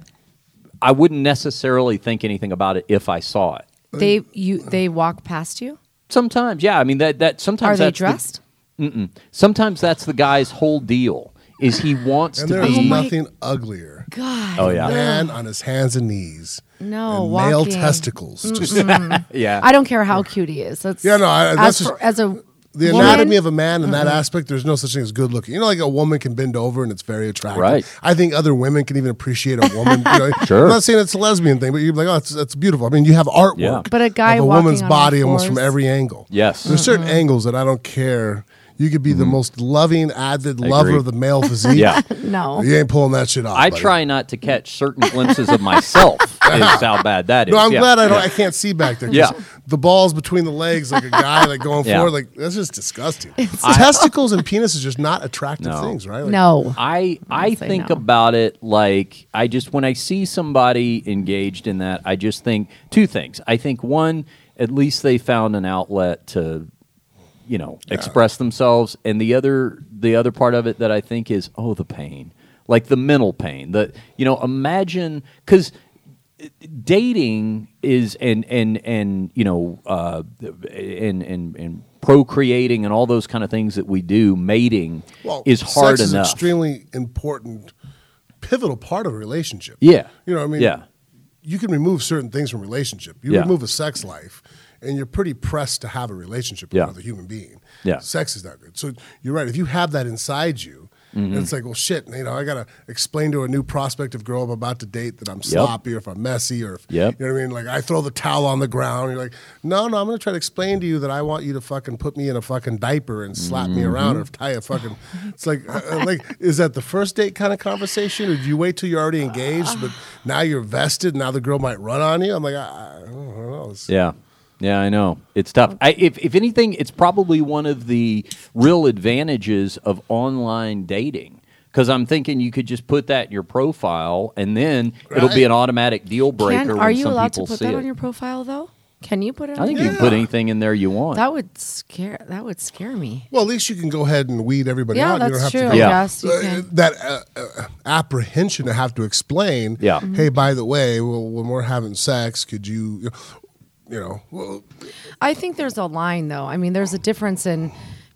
I wouldn't necessarily think anything about it if I saw it. They you they walk past you. Sometimes, yeah. I mean that that sometimes Are they that's the- dressed? mm-mm. Sometimes that's the guy's whole deal. Is he wants and to there is be? Oh my- nothing uglier. God. Oh, yeah. Man on his hands and knees. No, and male walking. testicles. Just *laughs* yeah. I don't care how cute he is. That's Yeah, no, I- that's as, just- for, as a the woman, anatomy of a man in that aspect, there's no such thing as good looking. You know, like a woman can bend over and it's very attractive. Right. I think other women can even appreciate a woman. You know, *laughs* Sure. I'm not saying it's a lesbian thing, but you're like, oh, it's, that's beautiful. I mean, you have artwork. Yeah. But a guy of a woman's on body almost from every angle. Yes. There's certain angles that I don't care. You could be the mm-hmm. most loving, avid lover agree. of the male *laughs* physique. Yeah. *laughs* no. You ain't pulling that shit off. I buddy. try not to catch certain glimpses of myself. *laughs* is how bad that is. No, I'm Yeah. glad I don't. Yeah. I can't see back there. Yeah. the balls between the legs, like a guy like going Yeah. forward, like that's just disgusting. Testicles and penis is just not attractive No. things, right? Like, No. I I say think no. about it like I just when I see somebody engaged in that, I just think two things. I think one, at least they found an outlet to, you know, express themselves, and the other the other part of it that I think is oh the pain, like the mental pain. The you know imagine because dating is and and and you know uh and and and procreating and all those kind of things that we do mating well, is hard sex enough Is extremely important, pivotal part of a relationship. yeah You know, what I mean, yeah you can remove certain things from relationship. You Yeah. remove a sex life, and you're pretty pressed to have a relationship with Yeah. another human being. Yeah. sex is not good. So you're right. If you have that inside you. Mm-hmm. It's like, well, shit. You know, I gotta explain to a new prospective girl I'm about to date that I'm sloppy, or if I'm messy, or if Yep. you know what I mean. Like I throw the towel on the ground. You're like, no, no, I'm gonna try to explain to you that I want you to fucking put me in a fucking diaper and slap me around, Mm-hmm. or tie a fucking. It's like, uh, uh, like, is that the first date kind of conversation, or do you wait till you're already engaged, but *sighs* now you're vested? Now the girl might run on you. I'm like, I, I don't know. It's- Yeah. Yeah, I know. It's tough. I, if, if anything, it's probably one of the real advantages of online dating. Because I'm thinking you could just put that in your profile and then it'll be an automatic deal breaker Can, when are you some allowed to people put see that it. on your profile though? Can you put it? I on think your you can put anything in there you want. That would scare. That would scare me. Well, at least you can go ahead and weed everybody Yeah, out. you don't that's have true. to I go- Yeah. guess you Uh, can. that uh, uh, apprehension to have to explain. Yeah. Mm-hmm. Hey, by the way, well, when we're having sex, could you, you know, well, I think there's a line though. I mean, there's a difference in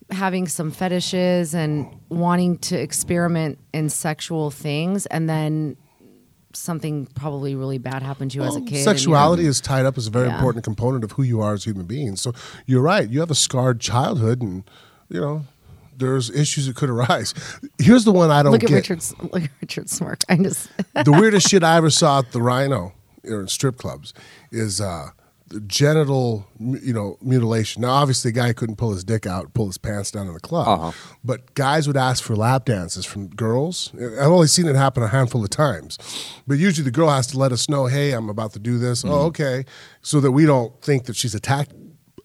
having some fetishes and wanting to experiment in sexual things, and then something probably really bad happened to you as a kid. sexuality is tied up as a very Yeah. important component of who you are as human beings. So you're right. You have a scarred childhood, and you know. There's issues that could arise. Here's the one I don't Look at get. Richard's. Look at Richard's smirk. *laughs* I just. the weirdest shit I ever saw at the Rhino or in strip clubs is uh, genital, you know, mutilation. Now, obviously, a guy couldn't pull his dick out, pull his pants down in the club, Uh-huh. but guys would ask for lap dances from girls. I've only seen it happen a handful of times, but usually the girl has to let us know, "Hey, I'm about to do this." Oh, okay, so that we don't think that she's attacked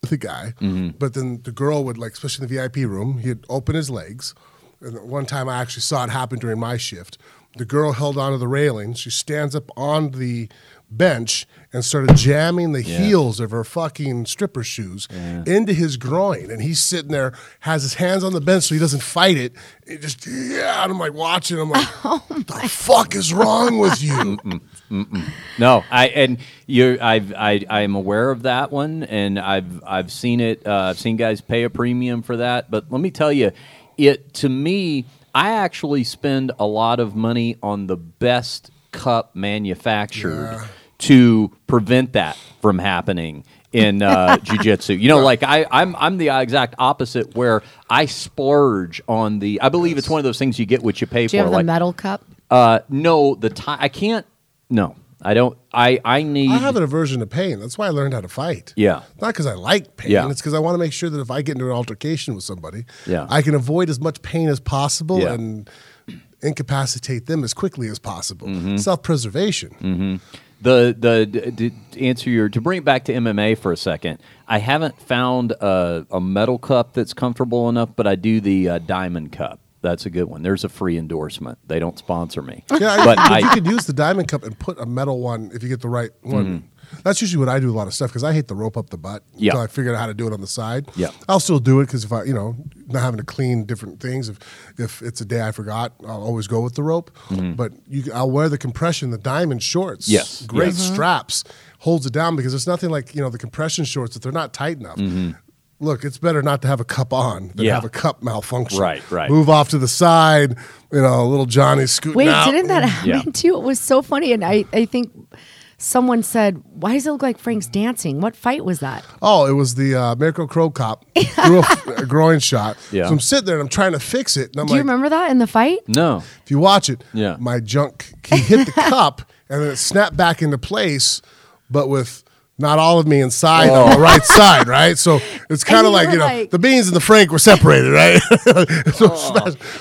the guy. But then the girl would like, especially in the VIP room, he'd open his legs. And one time I actually saw it happen during my shift. The girl held onto the railing. She stands up on the bench and started jamming the heels of her fucking stripper shoes into his groin. And he's sitting there, has his hands on the bench so he doesn't fight it. It just, yeah. And I'm like watching. I'm like, *laughs* Oh what the fuck is wrong with you? Mm, mm, mm, no, I and you, I've, I, I'm aware of that one, and I've, I've seen it. Uh, I've seen guys pay a premium for that. But let me tell you, it to me, I actually spend a lot of money on the best cup manufactured to prevent that from happening in uh, *laughs* jujitsu. You know, like I, I'm, I'm the exact opposite, where I splurge on the. I believe it's one of those things you get what you pay Do you for. have the metal cup? uh, no, the time I can't. No, I don't. I I need. I have an aversion to pain. That's why I learned how to fight. Yeah. Not because I like pain. Yeah. It's because I want to make sure that if I get into an altercation with somebody, Yeah. I can avoid as much pain as possible Yeah. and incapacitate them as quickly as possible. Mm-hmm. Self preservation. The the to answer your to bring it back to MMA for a second. I haven't found a, a metal cup that's comfortable enough, but I do the uh, diamond cup. That's a good one. There's a free endorsement. They don't sponsor me, Yeah, I- but but I you could use the diamond cup and put a metal one if you get the right one. That's usually what I do a lot of stuff because I hate the rope up the butt Mm-hmm. Yeah. until I figured out how to do it on the side. Yeah. I'll still do it because if I, you know, not having to clean different things. If if it's a day I forgot, I'll always go with the rope. But you, I'll wear the compression, the diamond shorts. Mm-hmm. Yes, great yes. straps holds it down because there's nothing like you know the compression shorts if they're not tight enough. Mm-hmm. Look, it's better not to have a cup on than Yeah. have a cup malfunction. Right, right. Move off to the side. You know, a little Johnny scooting Wait, out. didn't that happen Yeah. to you? It was so funny. And I, I think someone said, Why does it look like Frank's dancing? What fight was that? Oh, it was the uh, Mirko Cro Cop threw a, a groin shot. *laughs* Yeah. So I'm sitting there and I'm trying to fix it, and I'm Do you remember that in the fight? no. if you watch it, Yeah. my junk he hit the *laughs* cup and then it snapped back into place, but with not all of me inside on the right side, *laughs* right? So it's kind you of like were you know like- the beans and the Frank were separated, right? so,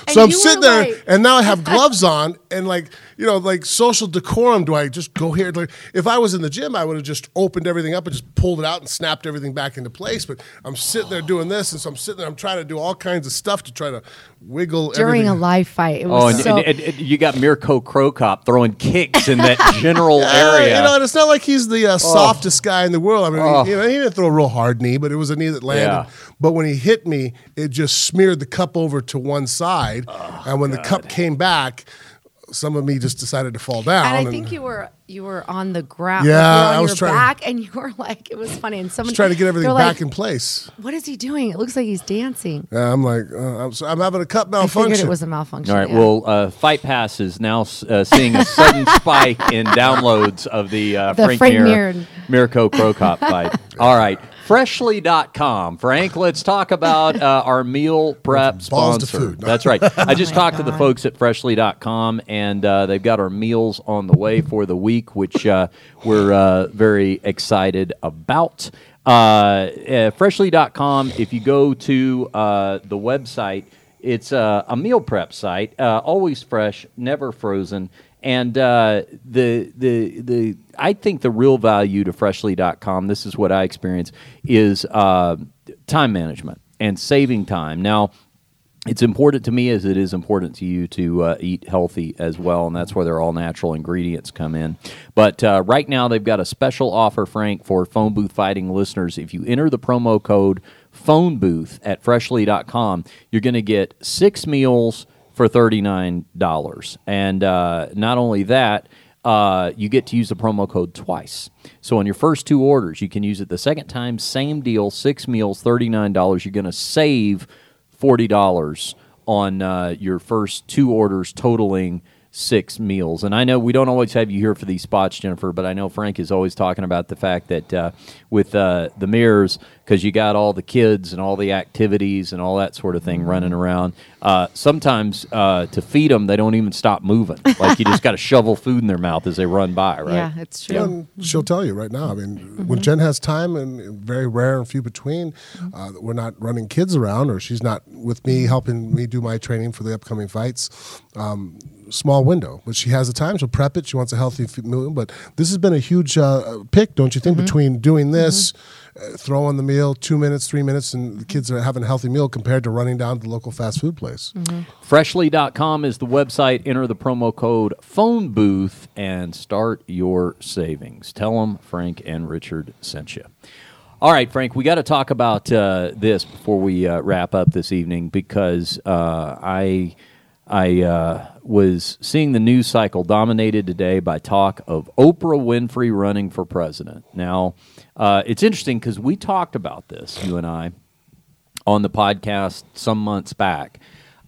so I'm you sitting there like- and now I have gloves on and like you know like social decorum. Do I just go here? Like if I was in the gym, I would have just opened everything up and just pulled it out and snapped everything back into place. But I'm sitting there doing this, and so I'm sitting there. I'm trying to do all kinds of stuff to try to wiggle During everything. a live fight. It Oh, and, so. and, and- and you got Mirko Cro Cop throwing kicks in that *laughs* general Yeah, area. You know, and it's not like he's the uh, softest guy in the world. I mean, he, you know, he didn't throw a real hard knee, but it was a knee that landed. Yeah. But when he hit me, it just smeared the cup over to one side, and when the cup came back, some of me just decided to fall down. and I think you were you were on the ground. Yeah, like, you were on I was your trying- back, and you were like, it was funny. And someone trying to get everything back like, in place. What is he doing? It looks like he's dancing. Yeah, I'm like, uh, I'm, so, I'm having a cup I figured malfunction. it was a malfunction. All right. yeah. Well, uh, Fight Pass is now uh, seeing a sudden *laughs* spike in downloads of the, uh, The Frank, Frank Mir- Mir- Mirko Cro Cop fight. All right. Freshly.com. Frank, let's talk about uh, our meal prep sponsor. food. That's right. I just *laughs* Oh my talked to the folks at Freshly.com, and uh, they've got our meals on the way for the week, which uh, we're uh, very excited about. Uh, uh, freshly.com, if you go to uh, the website, it's uh, a meal prep site, uh, always fresh, never frozen. And uh, the the the I think the real value to freshly.com, this is what I experience, is uh, time management and saving time. Now, it's important to me as it is important to you to uh, eat healthy as well, and that's where their all natural ingredients come in. But uh, right now, they've got a special offer, Frank, for phone booth fighting listeners. If you enter the promo code phone booth at freshly.com, you're going to get six meals for $39. And uh, not only that, uh, you get to use the promo code twice. So on your first two orders, you can use it the second time, same deal, six meals, $39. You're going to save $40 on uh, your first two orders totaling six meals. And I know we don't always have you here for these spots, Jennifer, but I know Frank is always talking about the fact that uh, with uh, the Mirs, because you got all the kids and all the activities and all that sort of thing running around, uh, sometimes uh, to feed them, they don't even stop moving. *laughs* Like you just got to shovel food in their mouth as they run by, right? Yeah, it's true. And she'll tell you right now. I mean, when Jen has time, and very rare and few between, uh, that we're not running kids around, or she's not with me helping me do my training for the upcoming fights. Um, small window, but she has the time. She'll prep it. She wants a healthy meal. But this has been a huge uh, pick, don't you think, mm-hmm. between doing this, mm-hmm. uh, throwing the meal, two minutes, three minutes, and the kids are having a healthy meal compared to running down to the local fast food place. Mm-hmm. Freshly.com is the website. Enter the promo code phone booth and start your savings. Tell them Frank and Richard sent you. All right, Frank, we got to talk about uh, this before we uh, wrap up this evening because uh, I I uh, was seeing the news cycle dominated today by talk of Oprah Winfrey running for president. Now, uh, it's interesting because we talked about this, you and I, on the podcast some months back.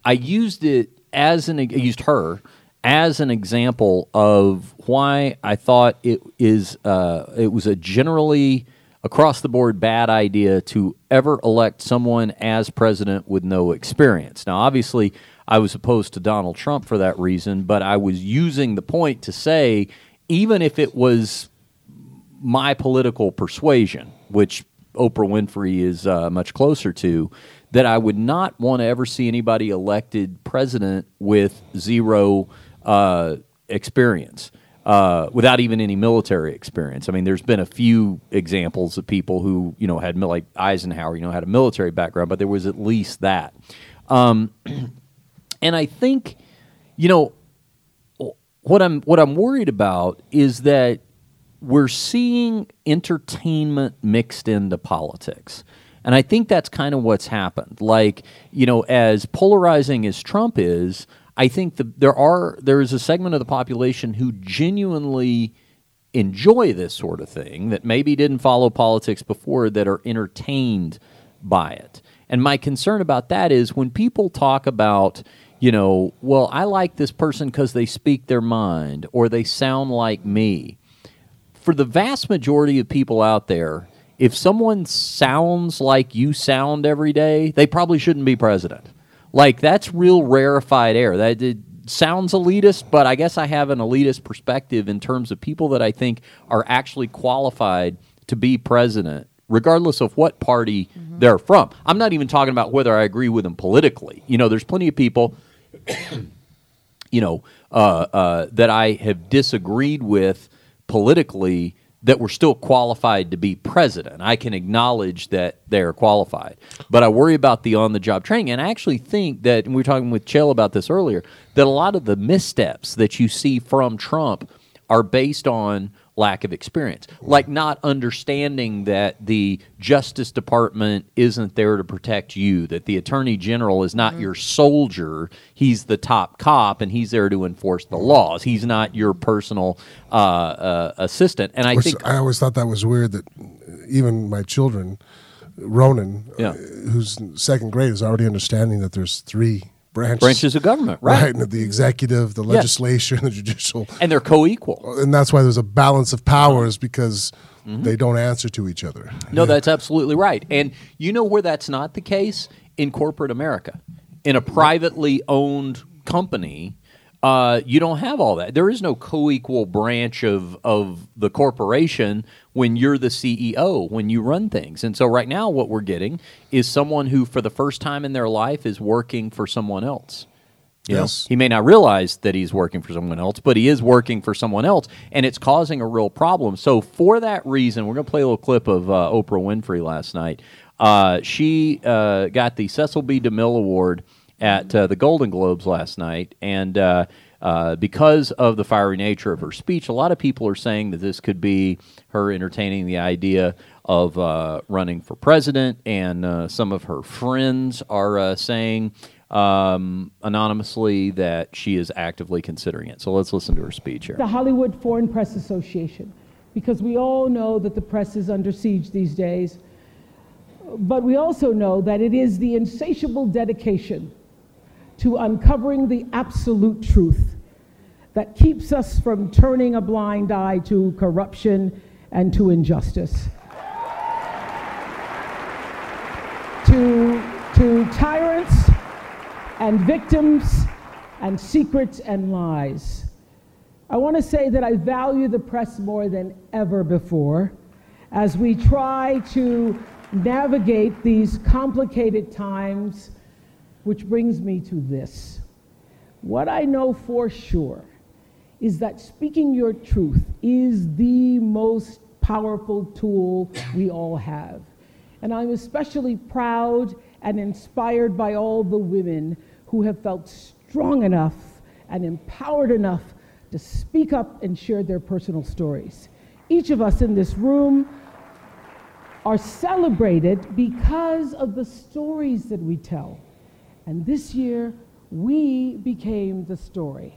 I used it as an I used her as an example of why I thought it is uh, it was a generally across the board bad idea to ever elect someone as president with no experience. Now, obviously, I was opposed to Donald Trump for that reason, but I was using the point to say, even if it was my political persuasion, which Oprah Winfrey is uh, much closer to, that I would not want to ever see anybody elected president with zero uh, experience uh, without even any military experience. I mean, there's been a few examples of people who you know had like Eisenhower, you know, had a military background, but there was at least that. Um, *clears throat* and I think, you know, what I'm what I'm worried about is that we're seeing entertainment mixed into politics. And I think that's kind of what's happened. Like, you know, as polarizing as Trump is, I think the, there are there is a segment of the population who genuinely enjoy this sort of thing that maybe didn't follow politics before that are entertained by it. And my concern about that is when people talk about, you know, well, I like this person because they speak their mind or they sound like me. For the vast majority of people out there, if someone sounds like you sound every day, they probably shouldn't be president. Like that's real rarefied air. That it sounds elitist, but I guess I have an elitist perspective in terms of people that I think are actually qualified to be president regardless of what party mm-hmm. they're from. I'm not even talking about whether I agree with them politically. You know, there's plenty of people, you know, uh, uh, that I have disagreed with politically that were still qualified to be president. I can acknowledge that they're qualified, but I worry about the on the job training. And I actually think that, we were talking with Chael about this earlier, that a lot of the missteps that you see from Trump are based on lack of experience, like not understanding that the Justice Department isn't there to protect you, that the Attorney General is not mm-hmm. your soldier, he's the top cop and he's there to enforce the laws. He's not your personal uh, uh, assistant. And I Which think I always thought that was weird that even my children, Ronan, yeah. uh, who's second grade, is already understanding that there's three branches, branches of government, right? right? And the executive, the legislature, *laughs* and the judicial, and they're co-equal. And that's why there's a balance of powers because mm-hmm. they don't answer to each other. No, yeah. that's absolutely right. And you know where that's not the case in corporate America, in a privately owned company uh, you don't have all that. There is no co-equal branch of of the corporation when you're the CEO when you run things. And so right now, what we're getting is someone who, for the first time in their life, is working for someone else. You yes. Know, he may not realize that he's working for someone else, but he is working for someone else, and it's causing a real problem. So, for that reason, we're going to play a little clip of uh, Oprah Winfrey last night. Uh, she uh, got the Cecil B. DeMille Award at uh, the Golden Globes last night, and uh, uh, because of the fiery nature of her speech, a lot of people are saying that this could be her entertaining the idea of uh, running for president, and uh, some of her friends are uh, saying um, anonymously that she is actively considering it. So let's listen to her speech here. The Hollywood Foreign Press Association, because we all know that the press is under siege these days. But we also know that it is the insatiable dedication to uncovering the absolute truth that keeps us from turning a blind eye to corruption and to injustice. to, to tyrants and victims and secrets and lies. I want to say that I value the press more than ever before as we try to navigate these complicated times which brings me to this. What I know for sure is that speaking your truth is the most powerful tool we all have. And I'm especially proud and inspired by all the women who have felt strong enough and empowered enough to speak up and share their personal stories. Each of us in this room are celebrated because of the stories that we tell. And this year, we became the story.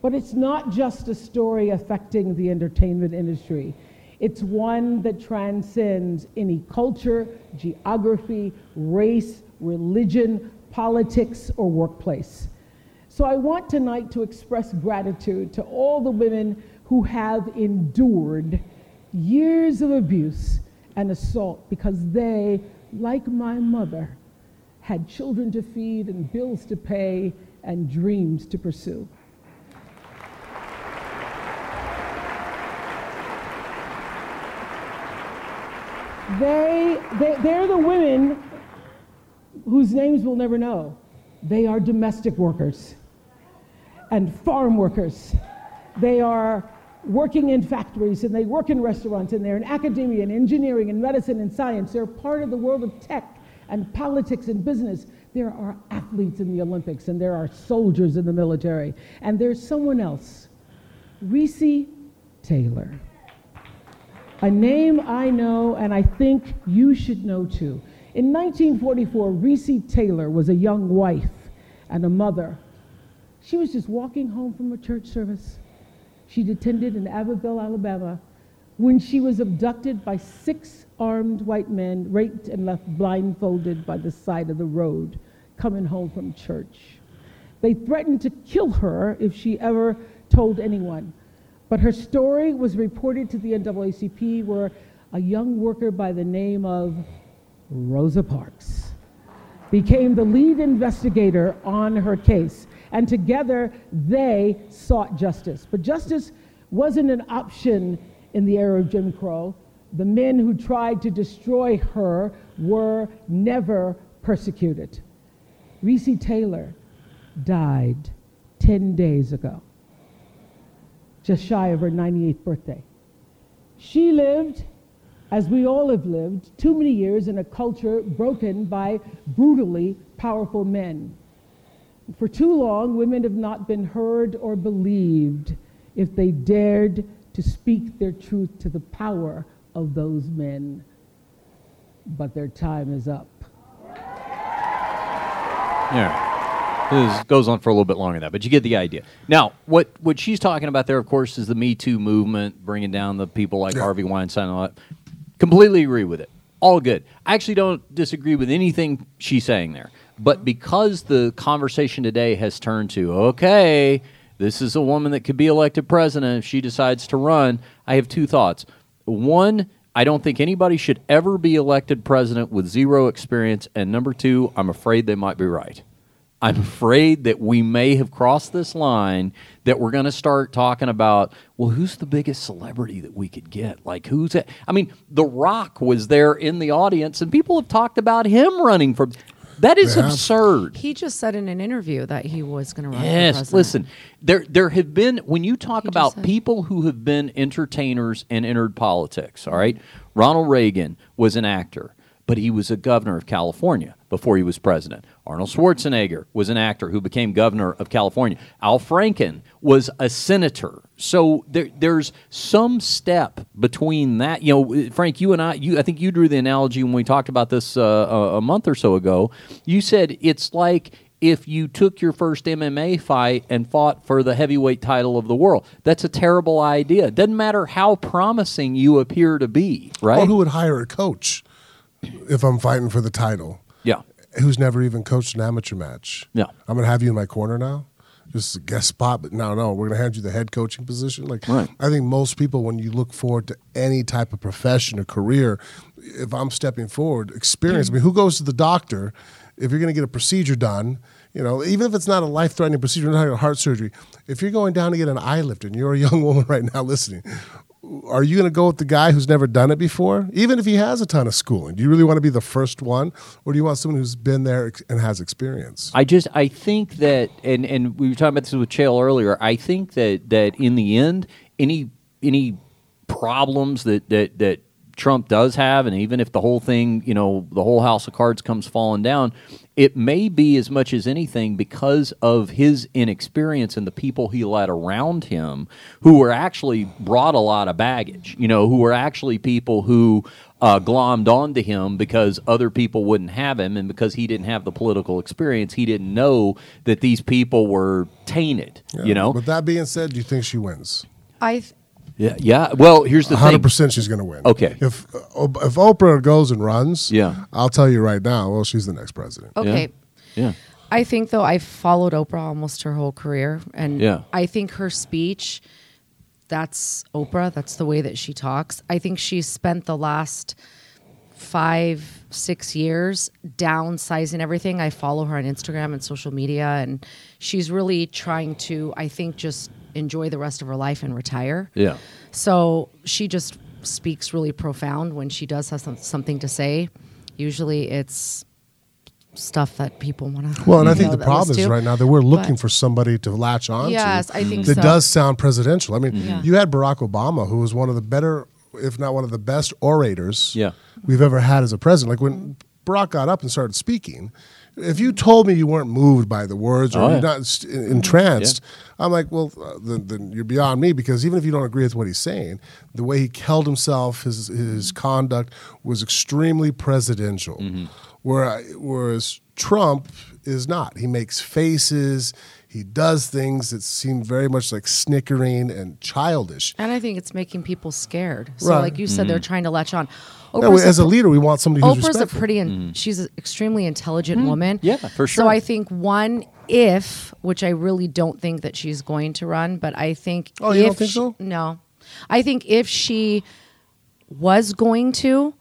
But it's not just a story affecting the entertainment industry. It's one that transcends any culture, geography, race, religion, politics, or workplace. So I want tonight to express gratitude to all the women who have endured years of abuse and assault because they, like my mother, had children to feed and bills to pay and dreams to pursue. They, they, they're the women whose names we'll never know. They are domestic workers and farm workers. They are working in factories and they work in restaurants and they're in academia and engineering and medicine and science. They're part of the world of tech and politics and business. There are athletes in the Olympics and there are soldiers in the military. And there's someone else, Recy Taylor. A name I know and I think you should know too. In 1944, Recy Taylor was a young wife and a mother. She was just walking home from a church service she'd attended in Abbeville, Alabama, when she was abducted by six armed white men, raped and left blindfolded by the side of the road, coming home from church. They threatened to kill her if she ever told anyone. But her story was reported to the NAACP, where a young worker by the name of Rosa Parks became the lead investigator on her case and together they sought justice. But justice wasn't an option in the era of Jim Crow. The men who tried to destroy her were never persecuted. Recy Taylor died 10 days ago, just shy of her 98th birthday. She lived, as we all have lived, too many years in a culture broken by brutally powerful men. For too long, women have not been heard or believed if they dared to speak their truth to the power of those men. But their time is up. Yeah. This goes on for a little bit longer than that, but you get the idea. Now, what, what she's talking about there, of course, is the Me Too movement, bringing down the people like Yeah. Harvey Weinstein and all that. Completely agree with it. All good. I actually don't disagree with anything she's saying there. But because the conversation today has turned to, okay, this is a woman that could be elected president if she decides to run, I have two thoughts. One, I don't think anybody should ever be elected president with zero experience. And number two, I'm afraid they might be right. I'm afraid that we may have crossed this line that we're going to start talking about, well, who's the biggest celebrity that we could get? Like, who's it? I mean, The Rock was there in the audience, and people have talked about him running for. That is Yeah. absurd. He just said in an interview that he was going to run for Yes, president. listen. There, there have been when you talk He about said- people who have been entertainers and entered politics. All right, Ronald Reagan was an actor, but he was a governor of California before he was president. Arnold Schwarzenegger was an actor who became governor of California. Al Franken was a senator. So there, there's some step between that. You know, Frank, you and I, you, I think you drew the analogy when we talked about this uh, a, a month or so ago. You said it's like if you took your first MMA fight and fought for the heavyweight title of the world. That's a terrible idea. It doesn't matter how promising you appear to be, right? Or who would hire a coach if I'm fighting for the title? yeah. Who's never even coached an amateur match? Yeah. I'm gonna have you in my corner now. Just a guest spot, but no, no, we're gonna hand you the head coaching position. Like, Right. I think most people, when you look forward to any type of profession or career, if I'm stepping forward, experience. I mean, who goes to the doctor if you're gonna get a procedure done? You know, even if it's not a life-threatening procedure, not a heart surgery. If you're going down to get an eye lift and you're a young *laughs* woman right now listening, are you going to go with the guy who's never done it before, even if he has a ton of schooling? Do you really want to be the first one, or do you want someone who's been there and has experience? I just I think that and and we were talking about this with Chael earlier. I think that that in the end, any any problems that that that Trump does have, and even if the whole thing, you know, the whole house of cards comes falling down, it may be as much as anything because of his inexperience and the people he let around him who were actually brought a lot of baggage, you know, who were actually people who uh, glommed onto him because other people wouldn't have him and because he didn't have the political experience, he didn't know that these people were tainted, you know? With that being said, do you think she wins? I th- Yeah, yeah. Well, here's the hundred thing. percent, she's going to win. Okay. If uh, if Oprah goes and runs, Yeah. I'll tell you right now. Well, she's the next president. okay. Yeah. I think though I followed Oprah almost her whole career, and Yeah. I think her speech. That's Oprah. That's the way that she talks. I think she's spent the last five, six years downsizing everything. I follow her on Instagram and social media, and she's really trying to, I think, just enjoy the rest of her life and retire. Yeah. So she just speaks really profound when she does have some, something to say. Usually it's stuff that people want to. Well, and I think the problem is right now that we're looking for somebody to latch on Yes, to I think that so. does sound presidential. I mean, Yeah. you had Barack Obama, who was one of the better, if not one of the best orators Yeah. we've ever had as a president. Like when Barack got up and started speaking, if you told me you weren't moved by the words or Oh, you're not entranced, I'm like, well, uh, then, then you're beyond me because even if you don't agree with what he's saying, the way he held himself, his his conduct was extremely presidential. Mm-hmm. Where, whereas Trump is not. He makes faces. He does things that seem very much like snickering and childish. And I think it's making people scared. So, Right. like you said, they're mm-hmm. trying to latch on. No, as a pr- leader, we want somebody who's Oprah's a respectful. pretty, in, mm. she's an extremely intelligent mm-hmm. woman. Yeah, for sure. So I think one, if, which I really don't think that she's going to run, but I think. Oh, you don't think she- so? No, I think if she was going to,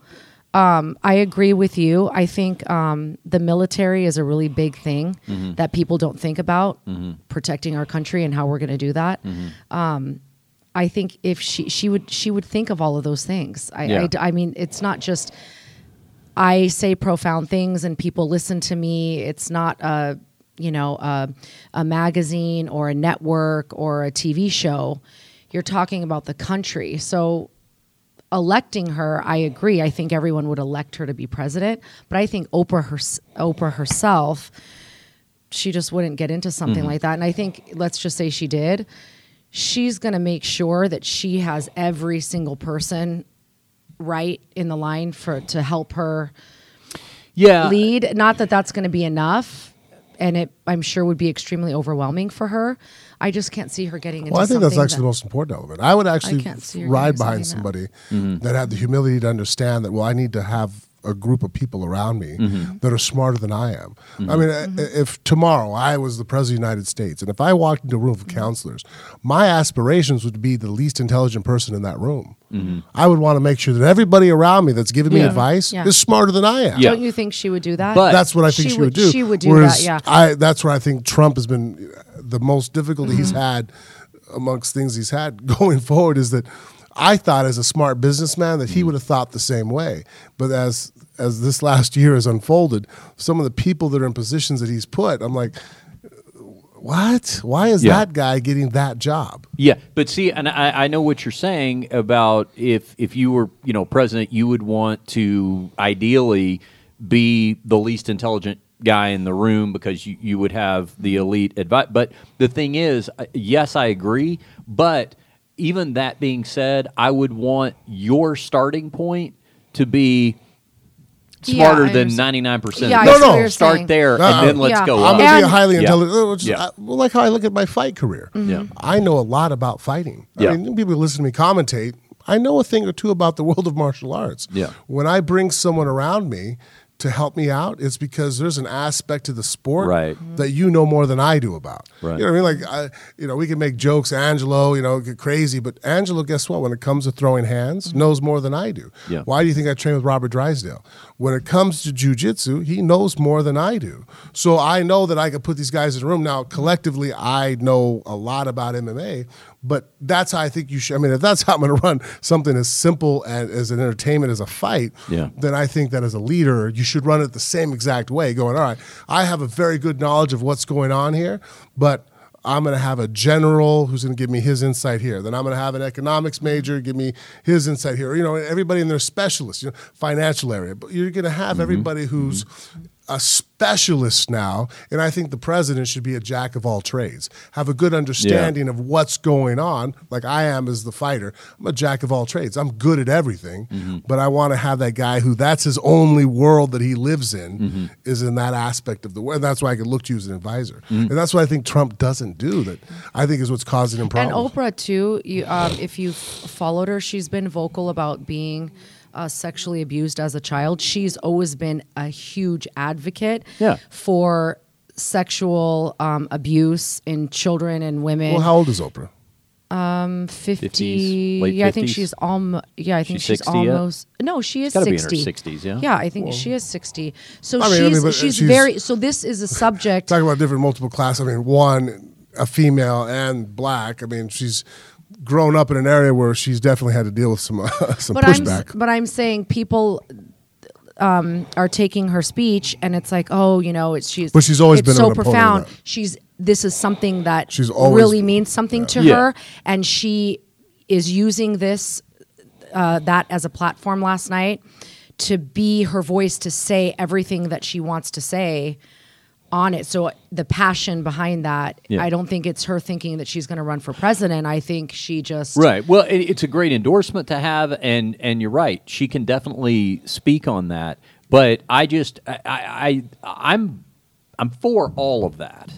um, I agree with you. I think um, the military is a really big thing Mm-hmm. that people don't think about protecting our country and how we're going to do that. Mm-hmm. Um, I think if she she would she would think of all of those things. I, Yeah. I I mean, it's not just I say profound things and people listen to me. It's not a you know a, a magazine or a network or a TV show. You're talking about the country. So electing her, I agree. I think everyone would elect her to be president, but I think Oprah her, Oprah herself she just wouldn't get into something mm-hmm. like that. And I think let's just say she did. She's going to make sure that she has every single person right in the line for to help her Yeah. lead. Not that that's going to be enough, and it I'm sure would be extremely overwhelming for her. I just can't see her getting into. Well, I think that's something actually the most important element. I would actually can't see her ride doing behind something somebody that had the humility to understand that, well, I need to have a group of people around me that are smarter than I am. I mean, Mm-hmm. if tomorrow I was the president of the United States and if I walked into a room of Mm-hmm. counselors, my aspirations would be the least intelligent person in that room. Mm-hmm. I would want to make sure that everybody around me that's giving me advice Yeah. is smarter than I am. Yeah. Don't you think she would do that? But- That's what I think she, would, do. She would do Whereas that. Yeah. I that's where I think Trump has been the most difficulty he's Mm-hmm. had amongst things he's had *laughs* going forward is that I thought as a smart businessman that he would have thought the same way. But as as this last *laughs* year has unfolded, some of the people that are in positions that he's put, I'm like, what? Why is Yeah. that guy getting that job? Yeah, but see, and I, I know what you're saying about if if you were you know president, you would want to ideally be the least intelligent guy in the room because you, you would have the elite advice. But the thing is, uh, yes, I agree. But even that being said, I would want your starting point to be smarter I than understand. ninety nine percent. Yeah, I No, see no. Start saying. there Uh-uh. and then let's Yeah. go I'm gonna be a highly intelligent. Which is, Yeah. I, well, like how I look at my fight career. Yeah. I know a lot about fighting. I Yeah. mean, people listen to me commentate. I know a thing or two about the *laughs* world of martial arts. Yeah. When I bring someone around me to help me out, it's because there's an aspect to the sport Right. that you know more than I do about. Right. You know what I mean? Like, I, you know, we can make jokes, Angelo, you know, get crazy, but Angelo, guess what? When it comes to throwing hands, mm-hmm. knows more than I do. Yeah. Why do you think I train with Robert Drysdale? When it comes to jujitsu, he knows more than I do. So I know that I could put these guys in a room. Now, collectively, I know a lot about MMA, But that's how I think you should. I mean, if that's how I'm going to run something as simple and as an entertainment as a fight, Yeah. then I think that as a leader, you should run it the same exact way. Going, all right, I have a very good knowledge of what's going on here, but I'm going to have a general who's going to give me his insight here. Then I'm going to have an economics major give me his insight here. You know, everybody in their specialist, you know, financial area. But you're going to have mm-hmm. everybody who's mm-hmm. A specialist now, and I think the president should be a jack of all trades. Have a good understanding of what's going on, like I am as the fighter. I'm a jack of all trades. I'm good at everything, mm-hmm. but I want to have that guy who that's his only world that he lives in mm-hmm. is in that aspect of the world. That's why I could look to you as an advisor, mm-hmm. and that's what I think Trump doesn't do. That I think is what's causing him problems. And. Oprah too. You, um, if you've followed her, she's been vocal about being uh, sexually abused as a child. She's always been a huge advocate Yeah. for sexual um, abuse in children and women. well, how old is Oprah? Um, 50 50s, late yeah i think 50s? she's almost yeah i think She's she's, 60 yet? almost no she is gotta be in her 60 60s, yeah? yeah i think she is 60 so I mean, I mean, she's she's she's- very so this is a subject Talking about different multiple class. I mean, one a female and black. I mean, she's grown up in an area where she's definitely had to deal with some uh, *laughs* some but I'm pushback. but I'm saying people um, are taking her speech and it's like oh you know it's she's But she's always it's been so an opponent of profound she's this is something that She's always- really means something to Yeah. her and she is using this uh, that as a platform last night to be her voice to say everything that she wants to say on it so the passion behind that Yeah. i don't think it's her thinking that she's going to run for president i think she just Right. Well, it, it's a great endorsement to have, and and you're right. She can definitely speak on that. But I just I, I I'm I'm for all of that.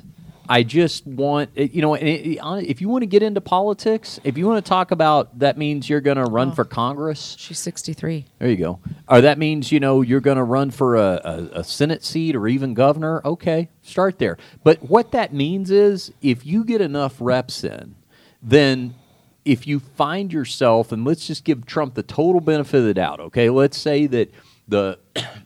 I just want eh, you know and it, it- if you want to get into politics, if you want to talk about that means you're going to run oh. for Congress. she's 63 There you go. Or that means you know you're going to run for a, a, a Senate seat or even governor. Okay, start there. But what that means is if you get enough reps in, then if you find yourself, and let's just give Trump the total benefit of the doubt. Okay, let's say that the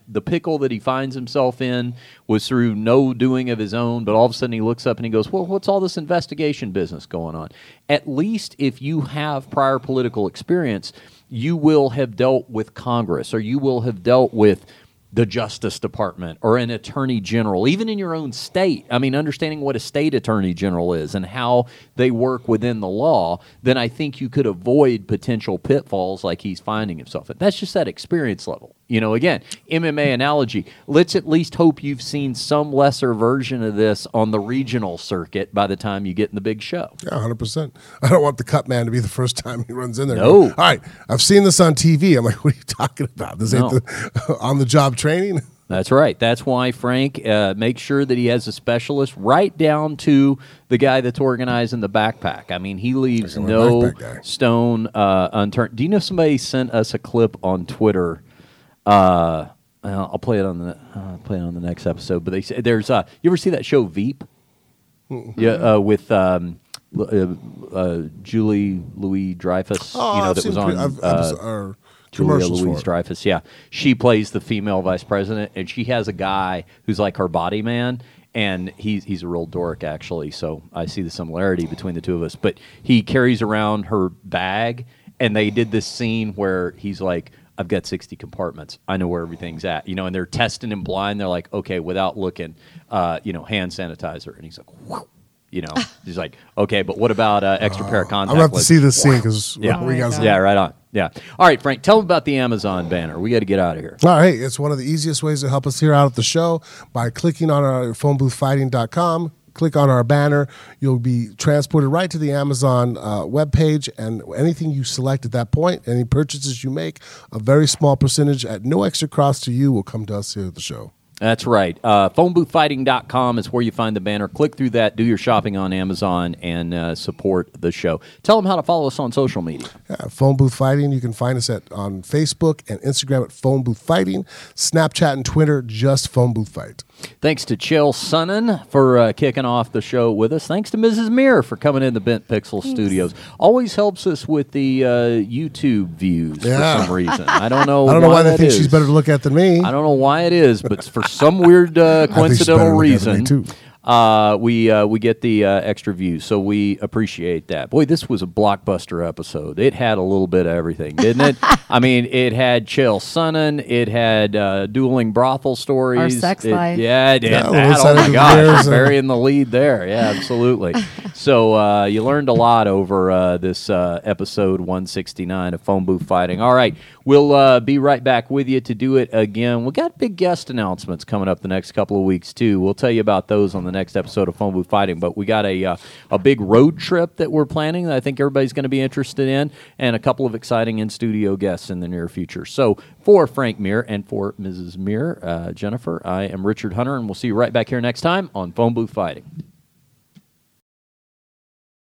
the pickle that he finds himself in was through no doing of his own, but all of a sudden he looks up and he goes, "Well, what's all this investigation business going on?" At least if you have prior political experience, you will have dealt with Congress or you will have dealt with the Justice Department or an Attorney General, even in your own state. I mean, understanding what a state Attorney General is and how they work within the law, then I think you could avoid potential pitfalls like he's finding himself in. That's just that experience level. You know, again, MMA analogy. Let's at least hope you've seen some lesser version of this on the regional circuit by the time you get in the big show. Yeah, hundred percent. *laughs* I don't want the cut man to be the first *laughs* time he runs in there. No. All right, I've seen this on TV. I'm like, *laughs* what are you talking about? This ain't No. the on the job training. That's right. That's why Frank uh, makes sure that he has a specialist right down to the guy that's organizing the backpack. I mean, he leaves no stone uh, unturned. Do you know somebody sent us a clip on Twitter? Uh, I'll play it on the uh, play it on the next episode. But they say there's uh, you ever see that show Veep? Yeah, uh, with um, uh, uh, Julie Louis Dreyfus. Oh, you know I've that was on. pre- I've- uh, Julia Louise. Dreyfus. Yeah, she plays the female vice president, and she has a guy who's like her body man, and he's he's a real dork actually. So I see the similarity between the two of us. But he carries around her bag, and they did this scene where he's like. I've got 60 compartments. I know where everything's at, you know, and they're testing him blind. They're like, okay, without looking, uh, you know, hand sanitizer. And he's like, Whoa. you know, he's like, okay, but what about uh, extra pair of condoms? I'm contact gonna have to see this scene because *laughs* Yeah. we got. Yeah, right on. Yeah. All right, Frank, tell them about the Amazon banner. We got to get out of here. All right, it's one of the easiest ways to help us here out at the show by clicking on our phoneboothfighting.com. Click on our banner. You'll be transported right to the Amazon uh, webpage, and anything you select at that point, any purchases you make, a very small percentage at no extra cost to you will come to us here at the show. That's right. Uh, phoneboothfighting.com is where you find the banner. Click through that, do your shopping on Amazon, and uh, support the show. Tell them how to follow us on social media. Yeah, Phone Booth Fighting. You can find us at on Facebook and Instagram at Phone Booth Fighting, Snapchat and Twitter just Phone Booth Fight. Thanks to Chael Sonnen for uh, kicking off the show with us. Thanks to Mrs. Mir for coming in the Bent Pixel Studios. Always helps us with the uh, YouTube views Yeah. for some reason. I don't know. *laughs* I don't know why they think is. she's better to look at than me. I don't know why it is, but for some weird uh, *laughs* think she's better coincidental look at me, reason, too. Uh, we uh, we get the uh, extra views. So we appreciate that. Boy, this was a blockbuster episode. It had a little bit of everything, didn't it? *laughs* I mean, it had Chael Sonnen. It had uh, dueling brothel stories. Our sex It- life. Yeah, it did. Yeah, that. well, Oh my it's gosh, there's a- burying the lead there. Yeah, absolutely. *laughs* so uh, you learned a lot over uh, this uh, episode 169 of Phone Booth Fighting. All right, we'll uh, be right back with you to do it again. We got big guest announcements coming up the next couple of weeks too. We'll tell you about those on the next episode of Phone Booth Fighting. But we got a uh, a big road trip that we're planning that I think everybody's going to be interested in, and a couple of exciting in studio guests in the near future. So for Frank Mir and for Mrs. Mir, uh, Jennifer, I am Richard Hunter, and we'll see you right back here next time on Phone Booth Fighting.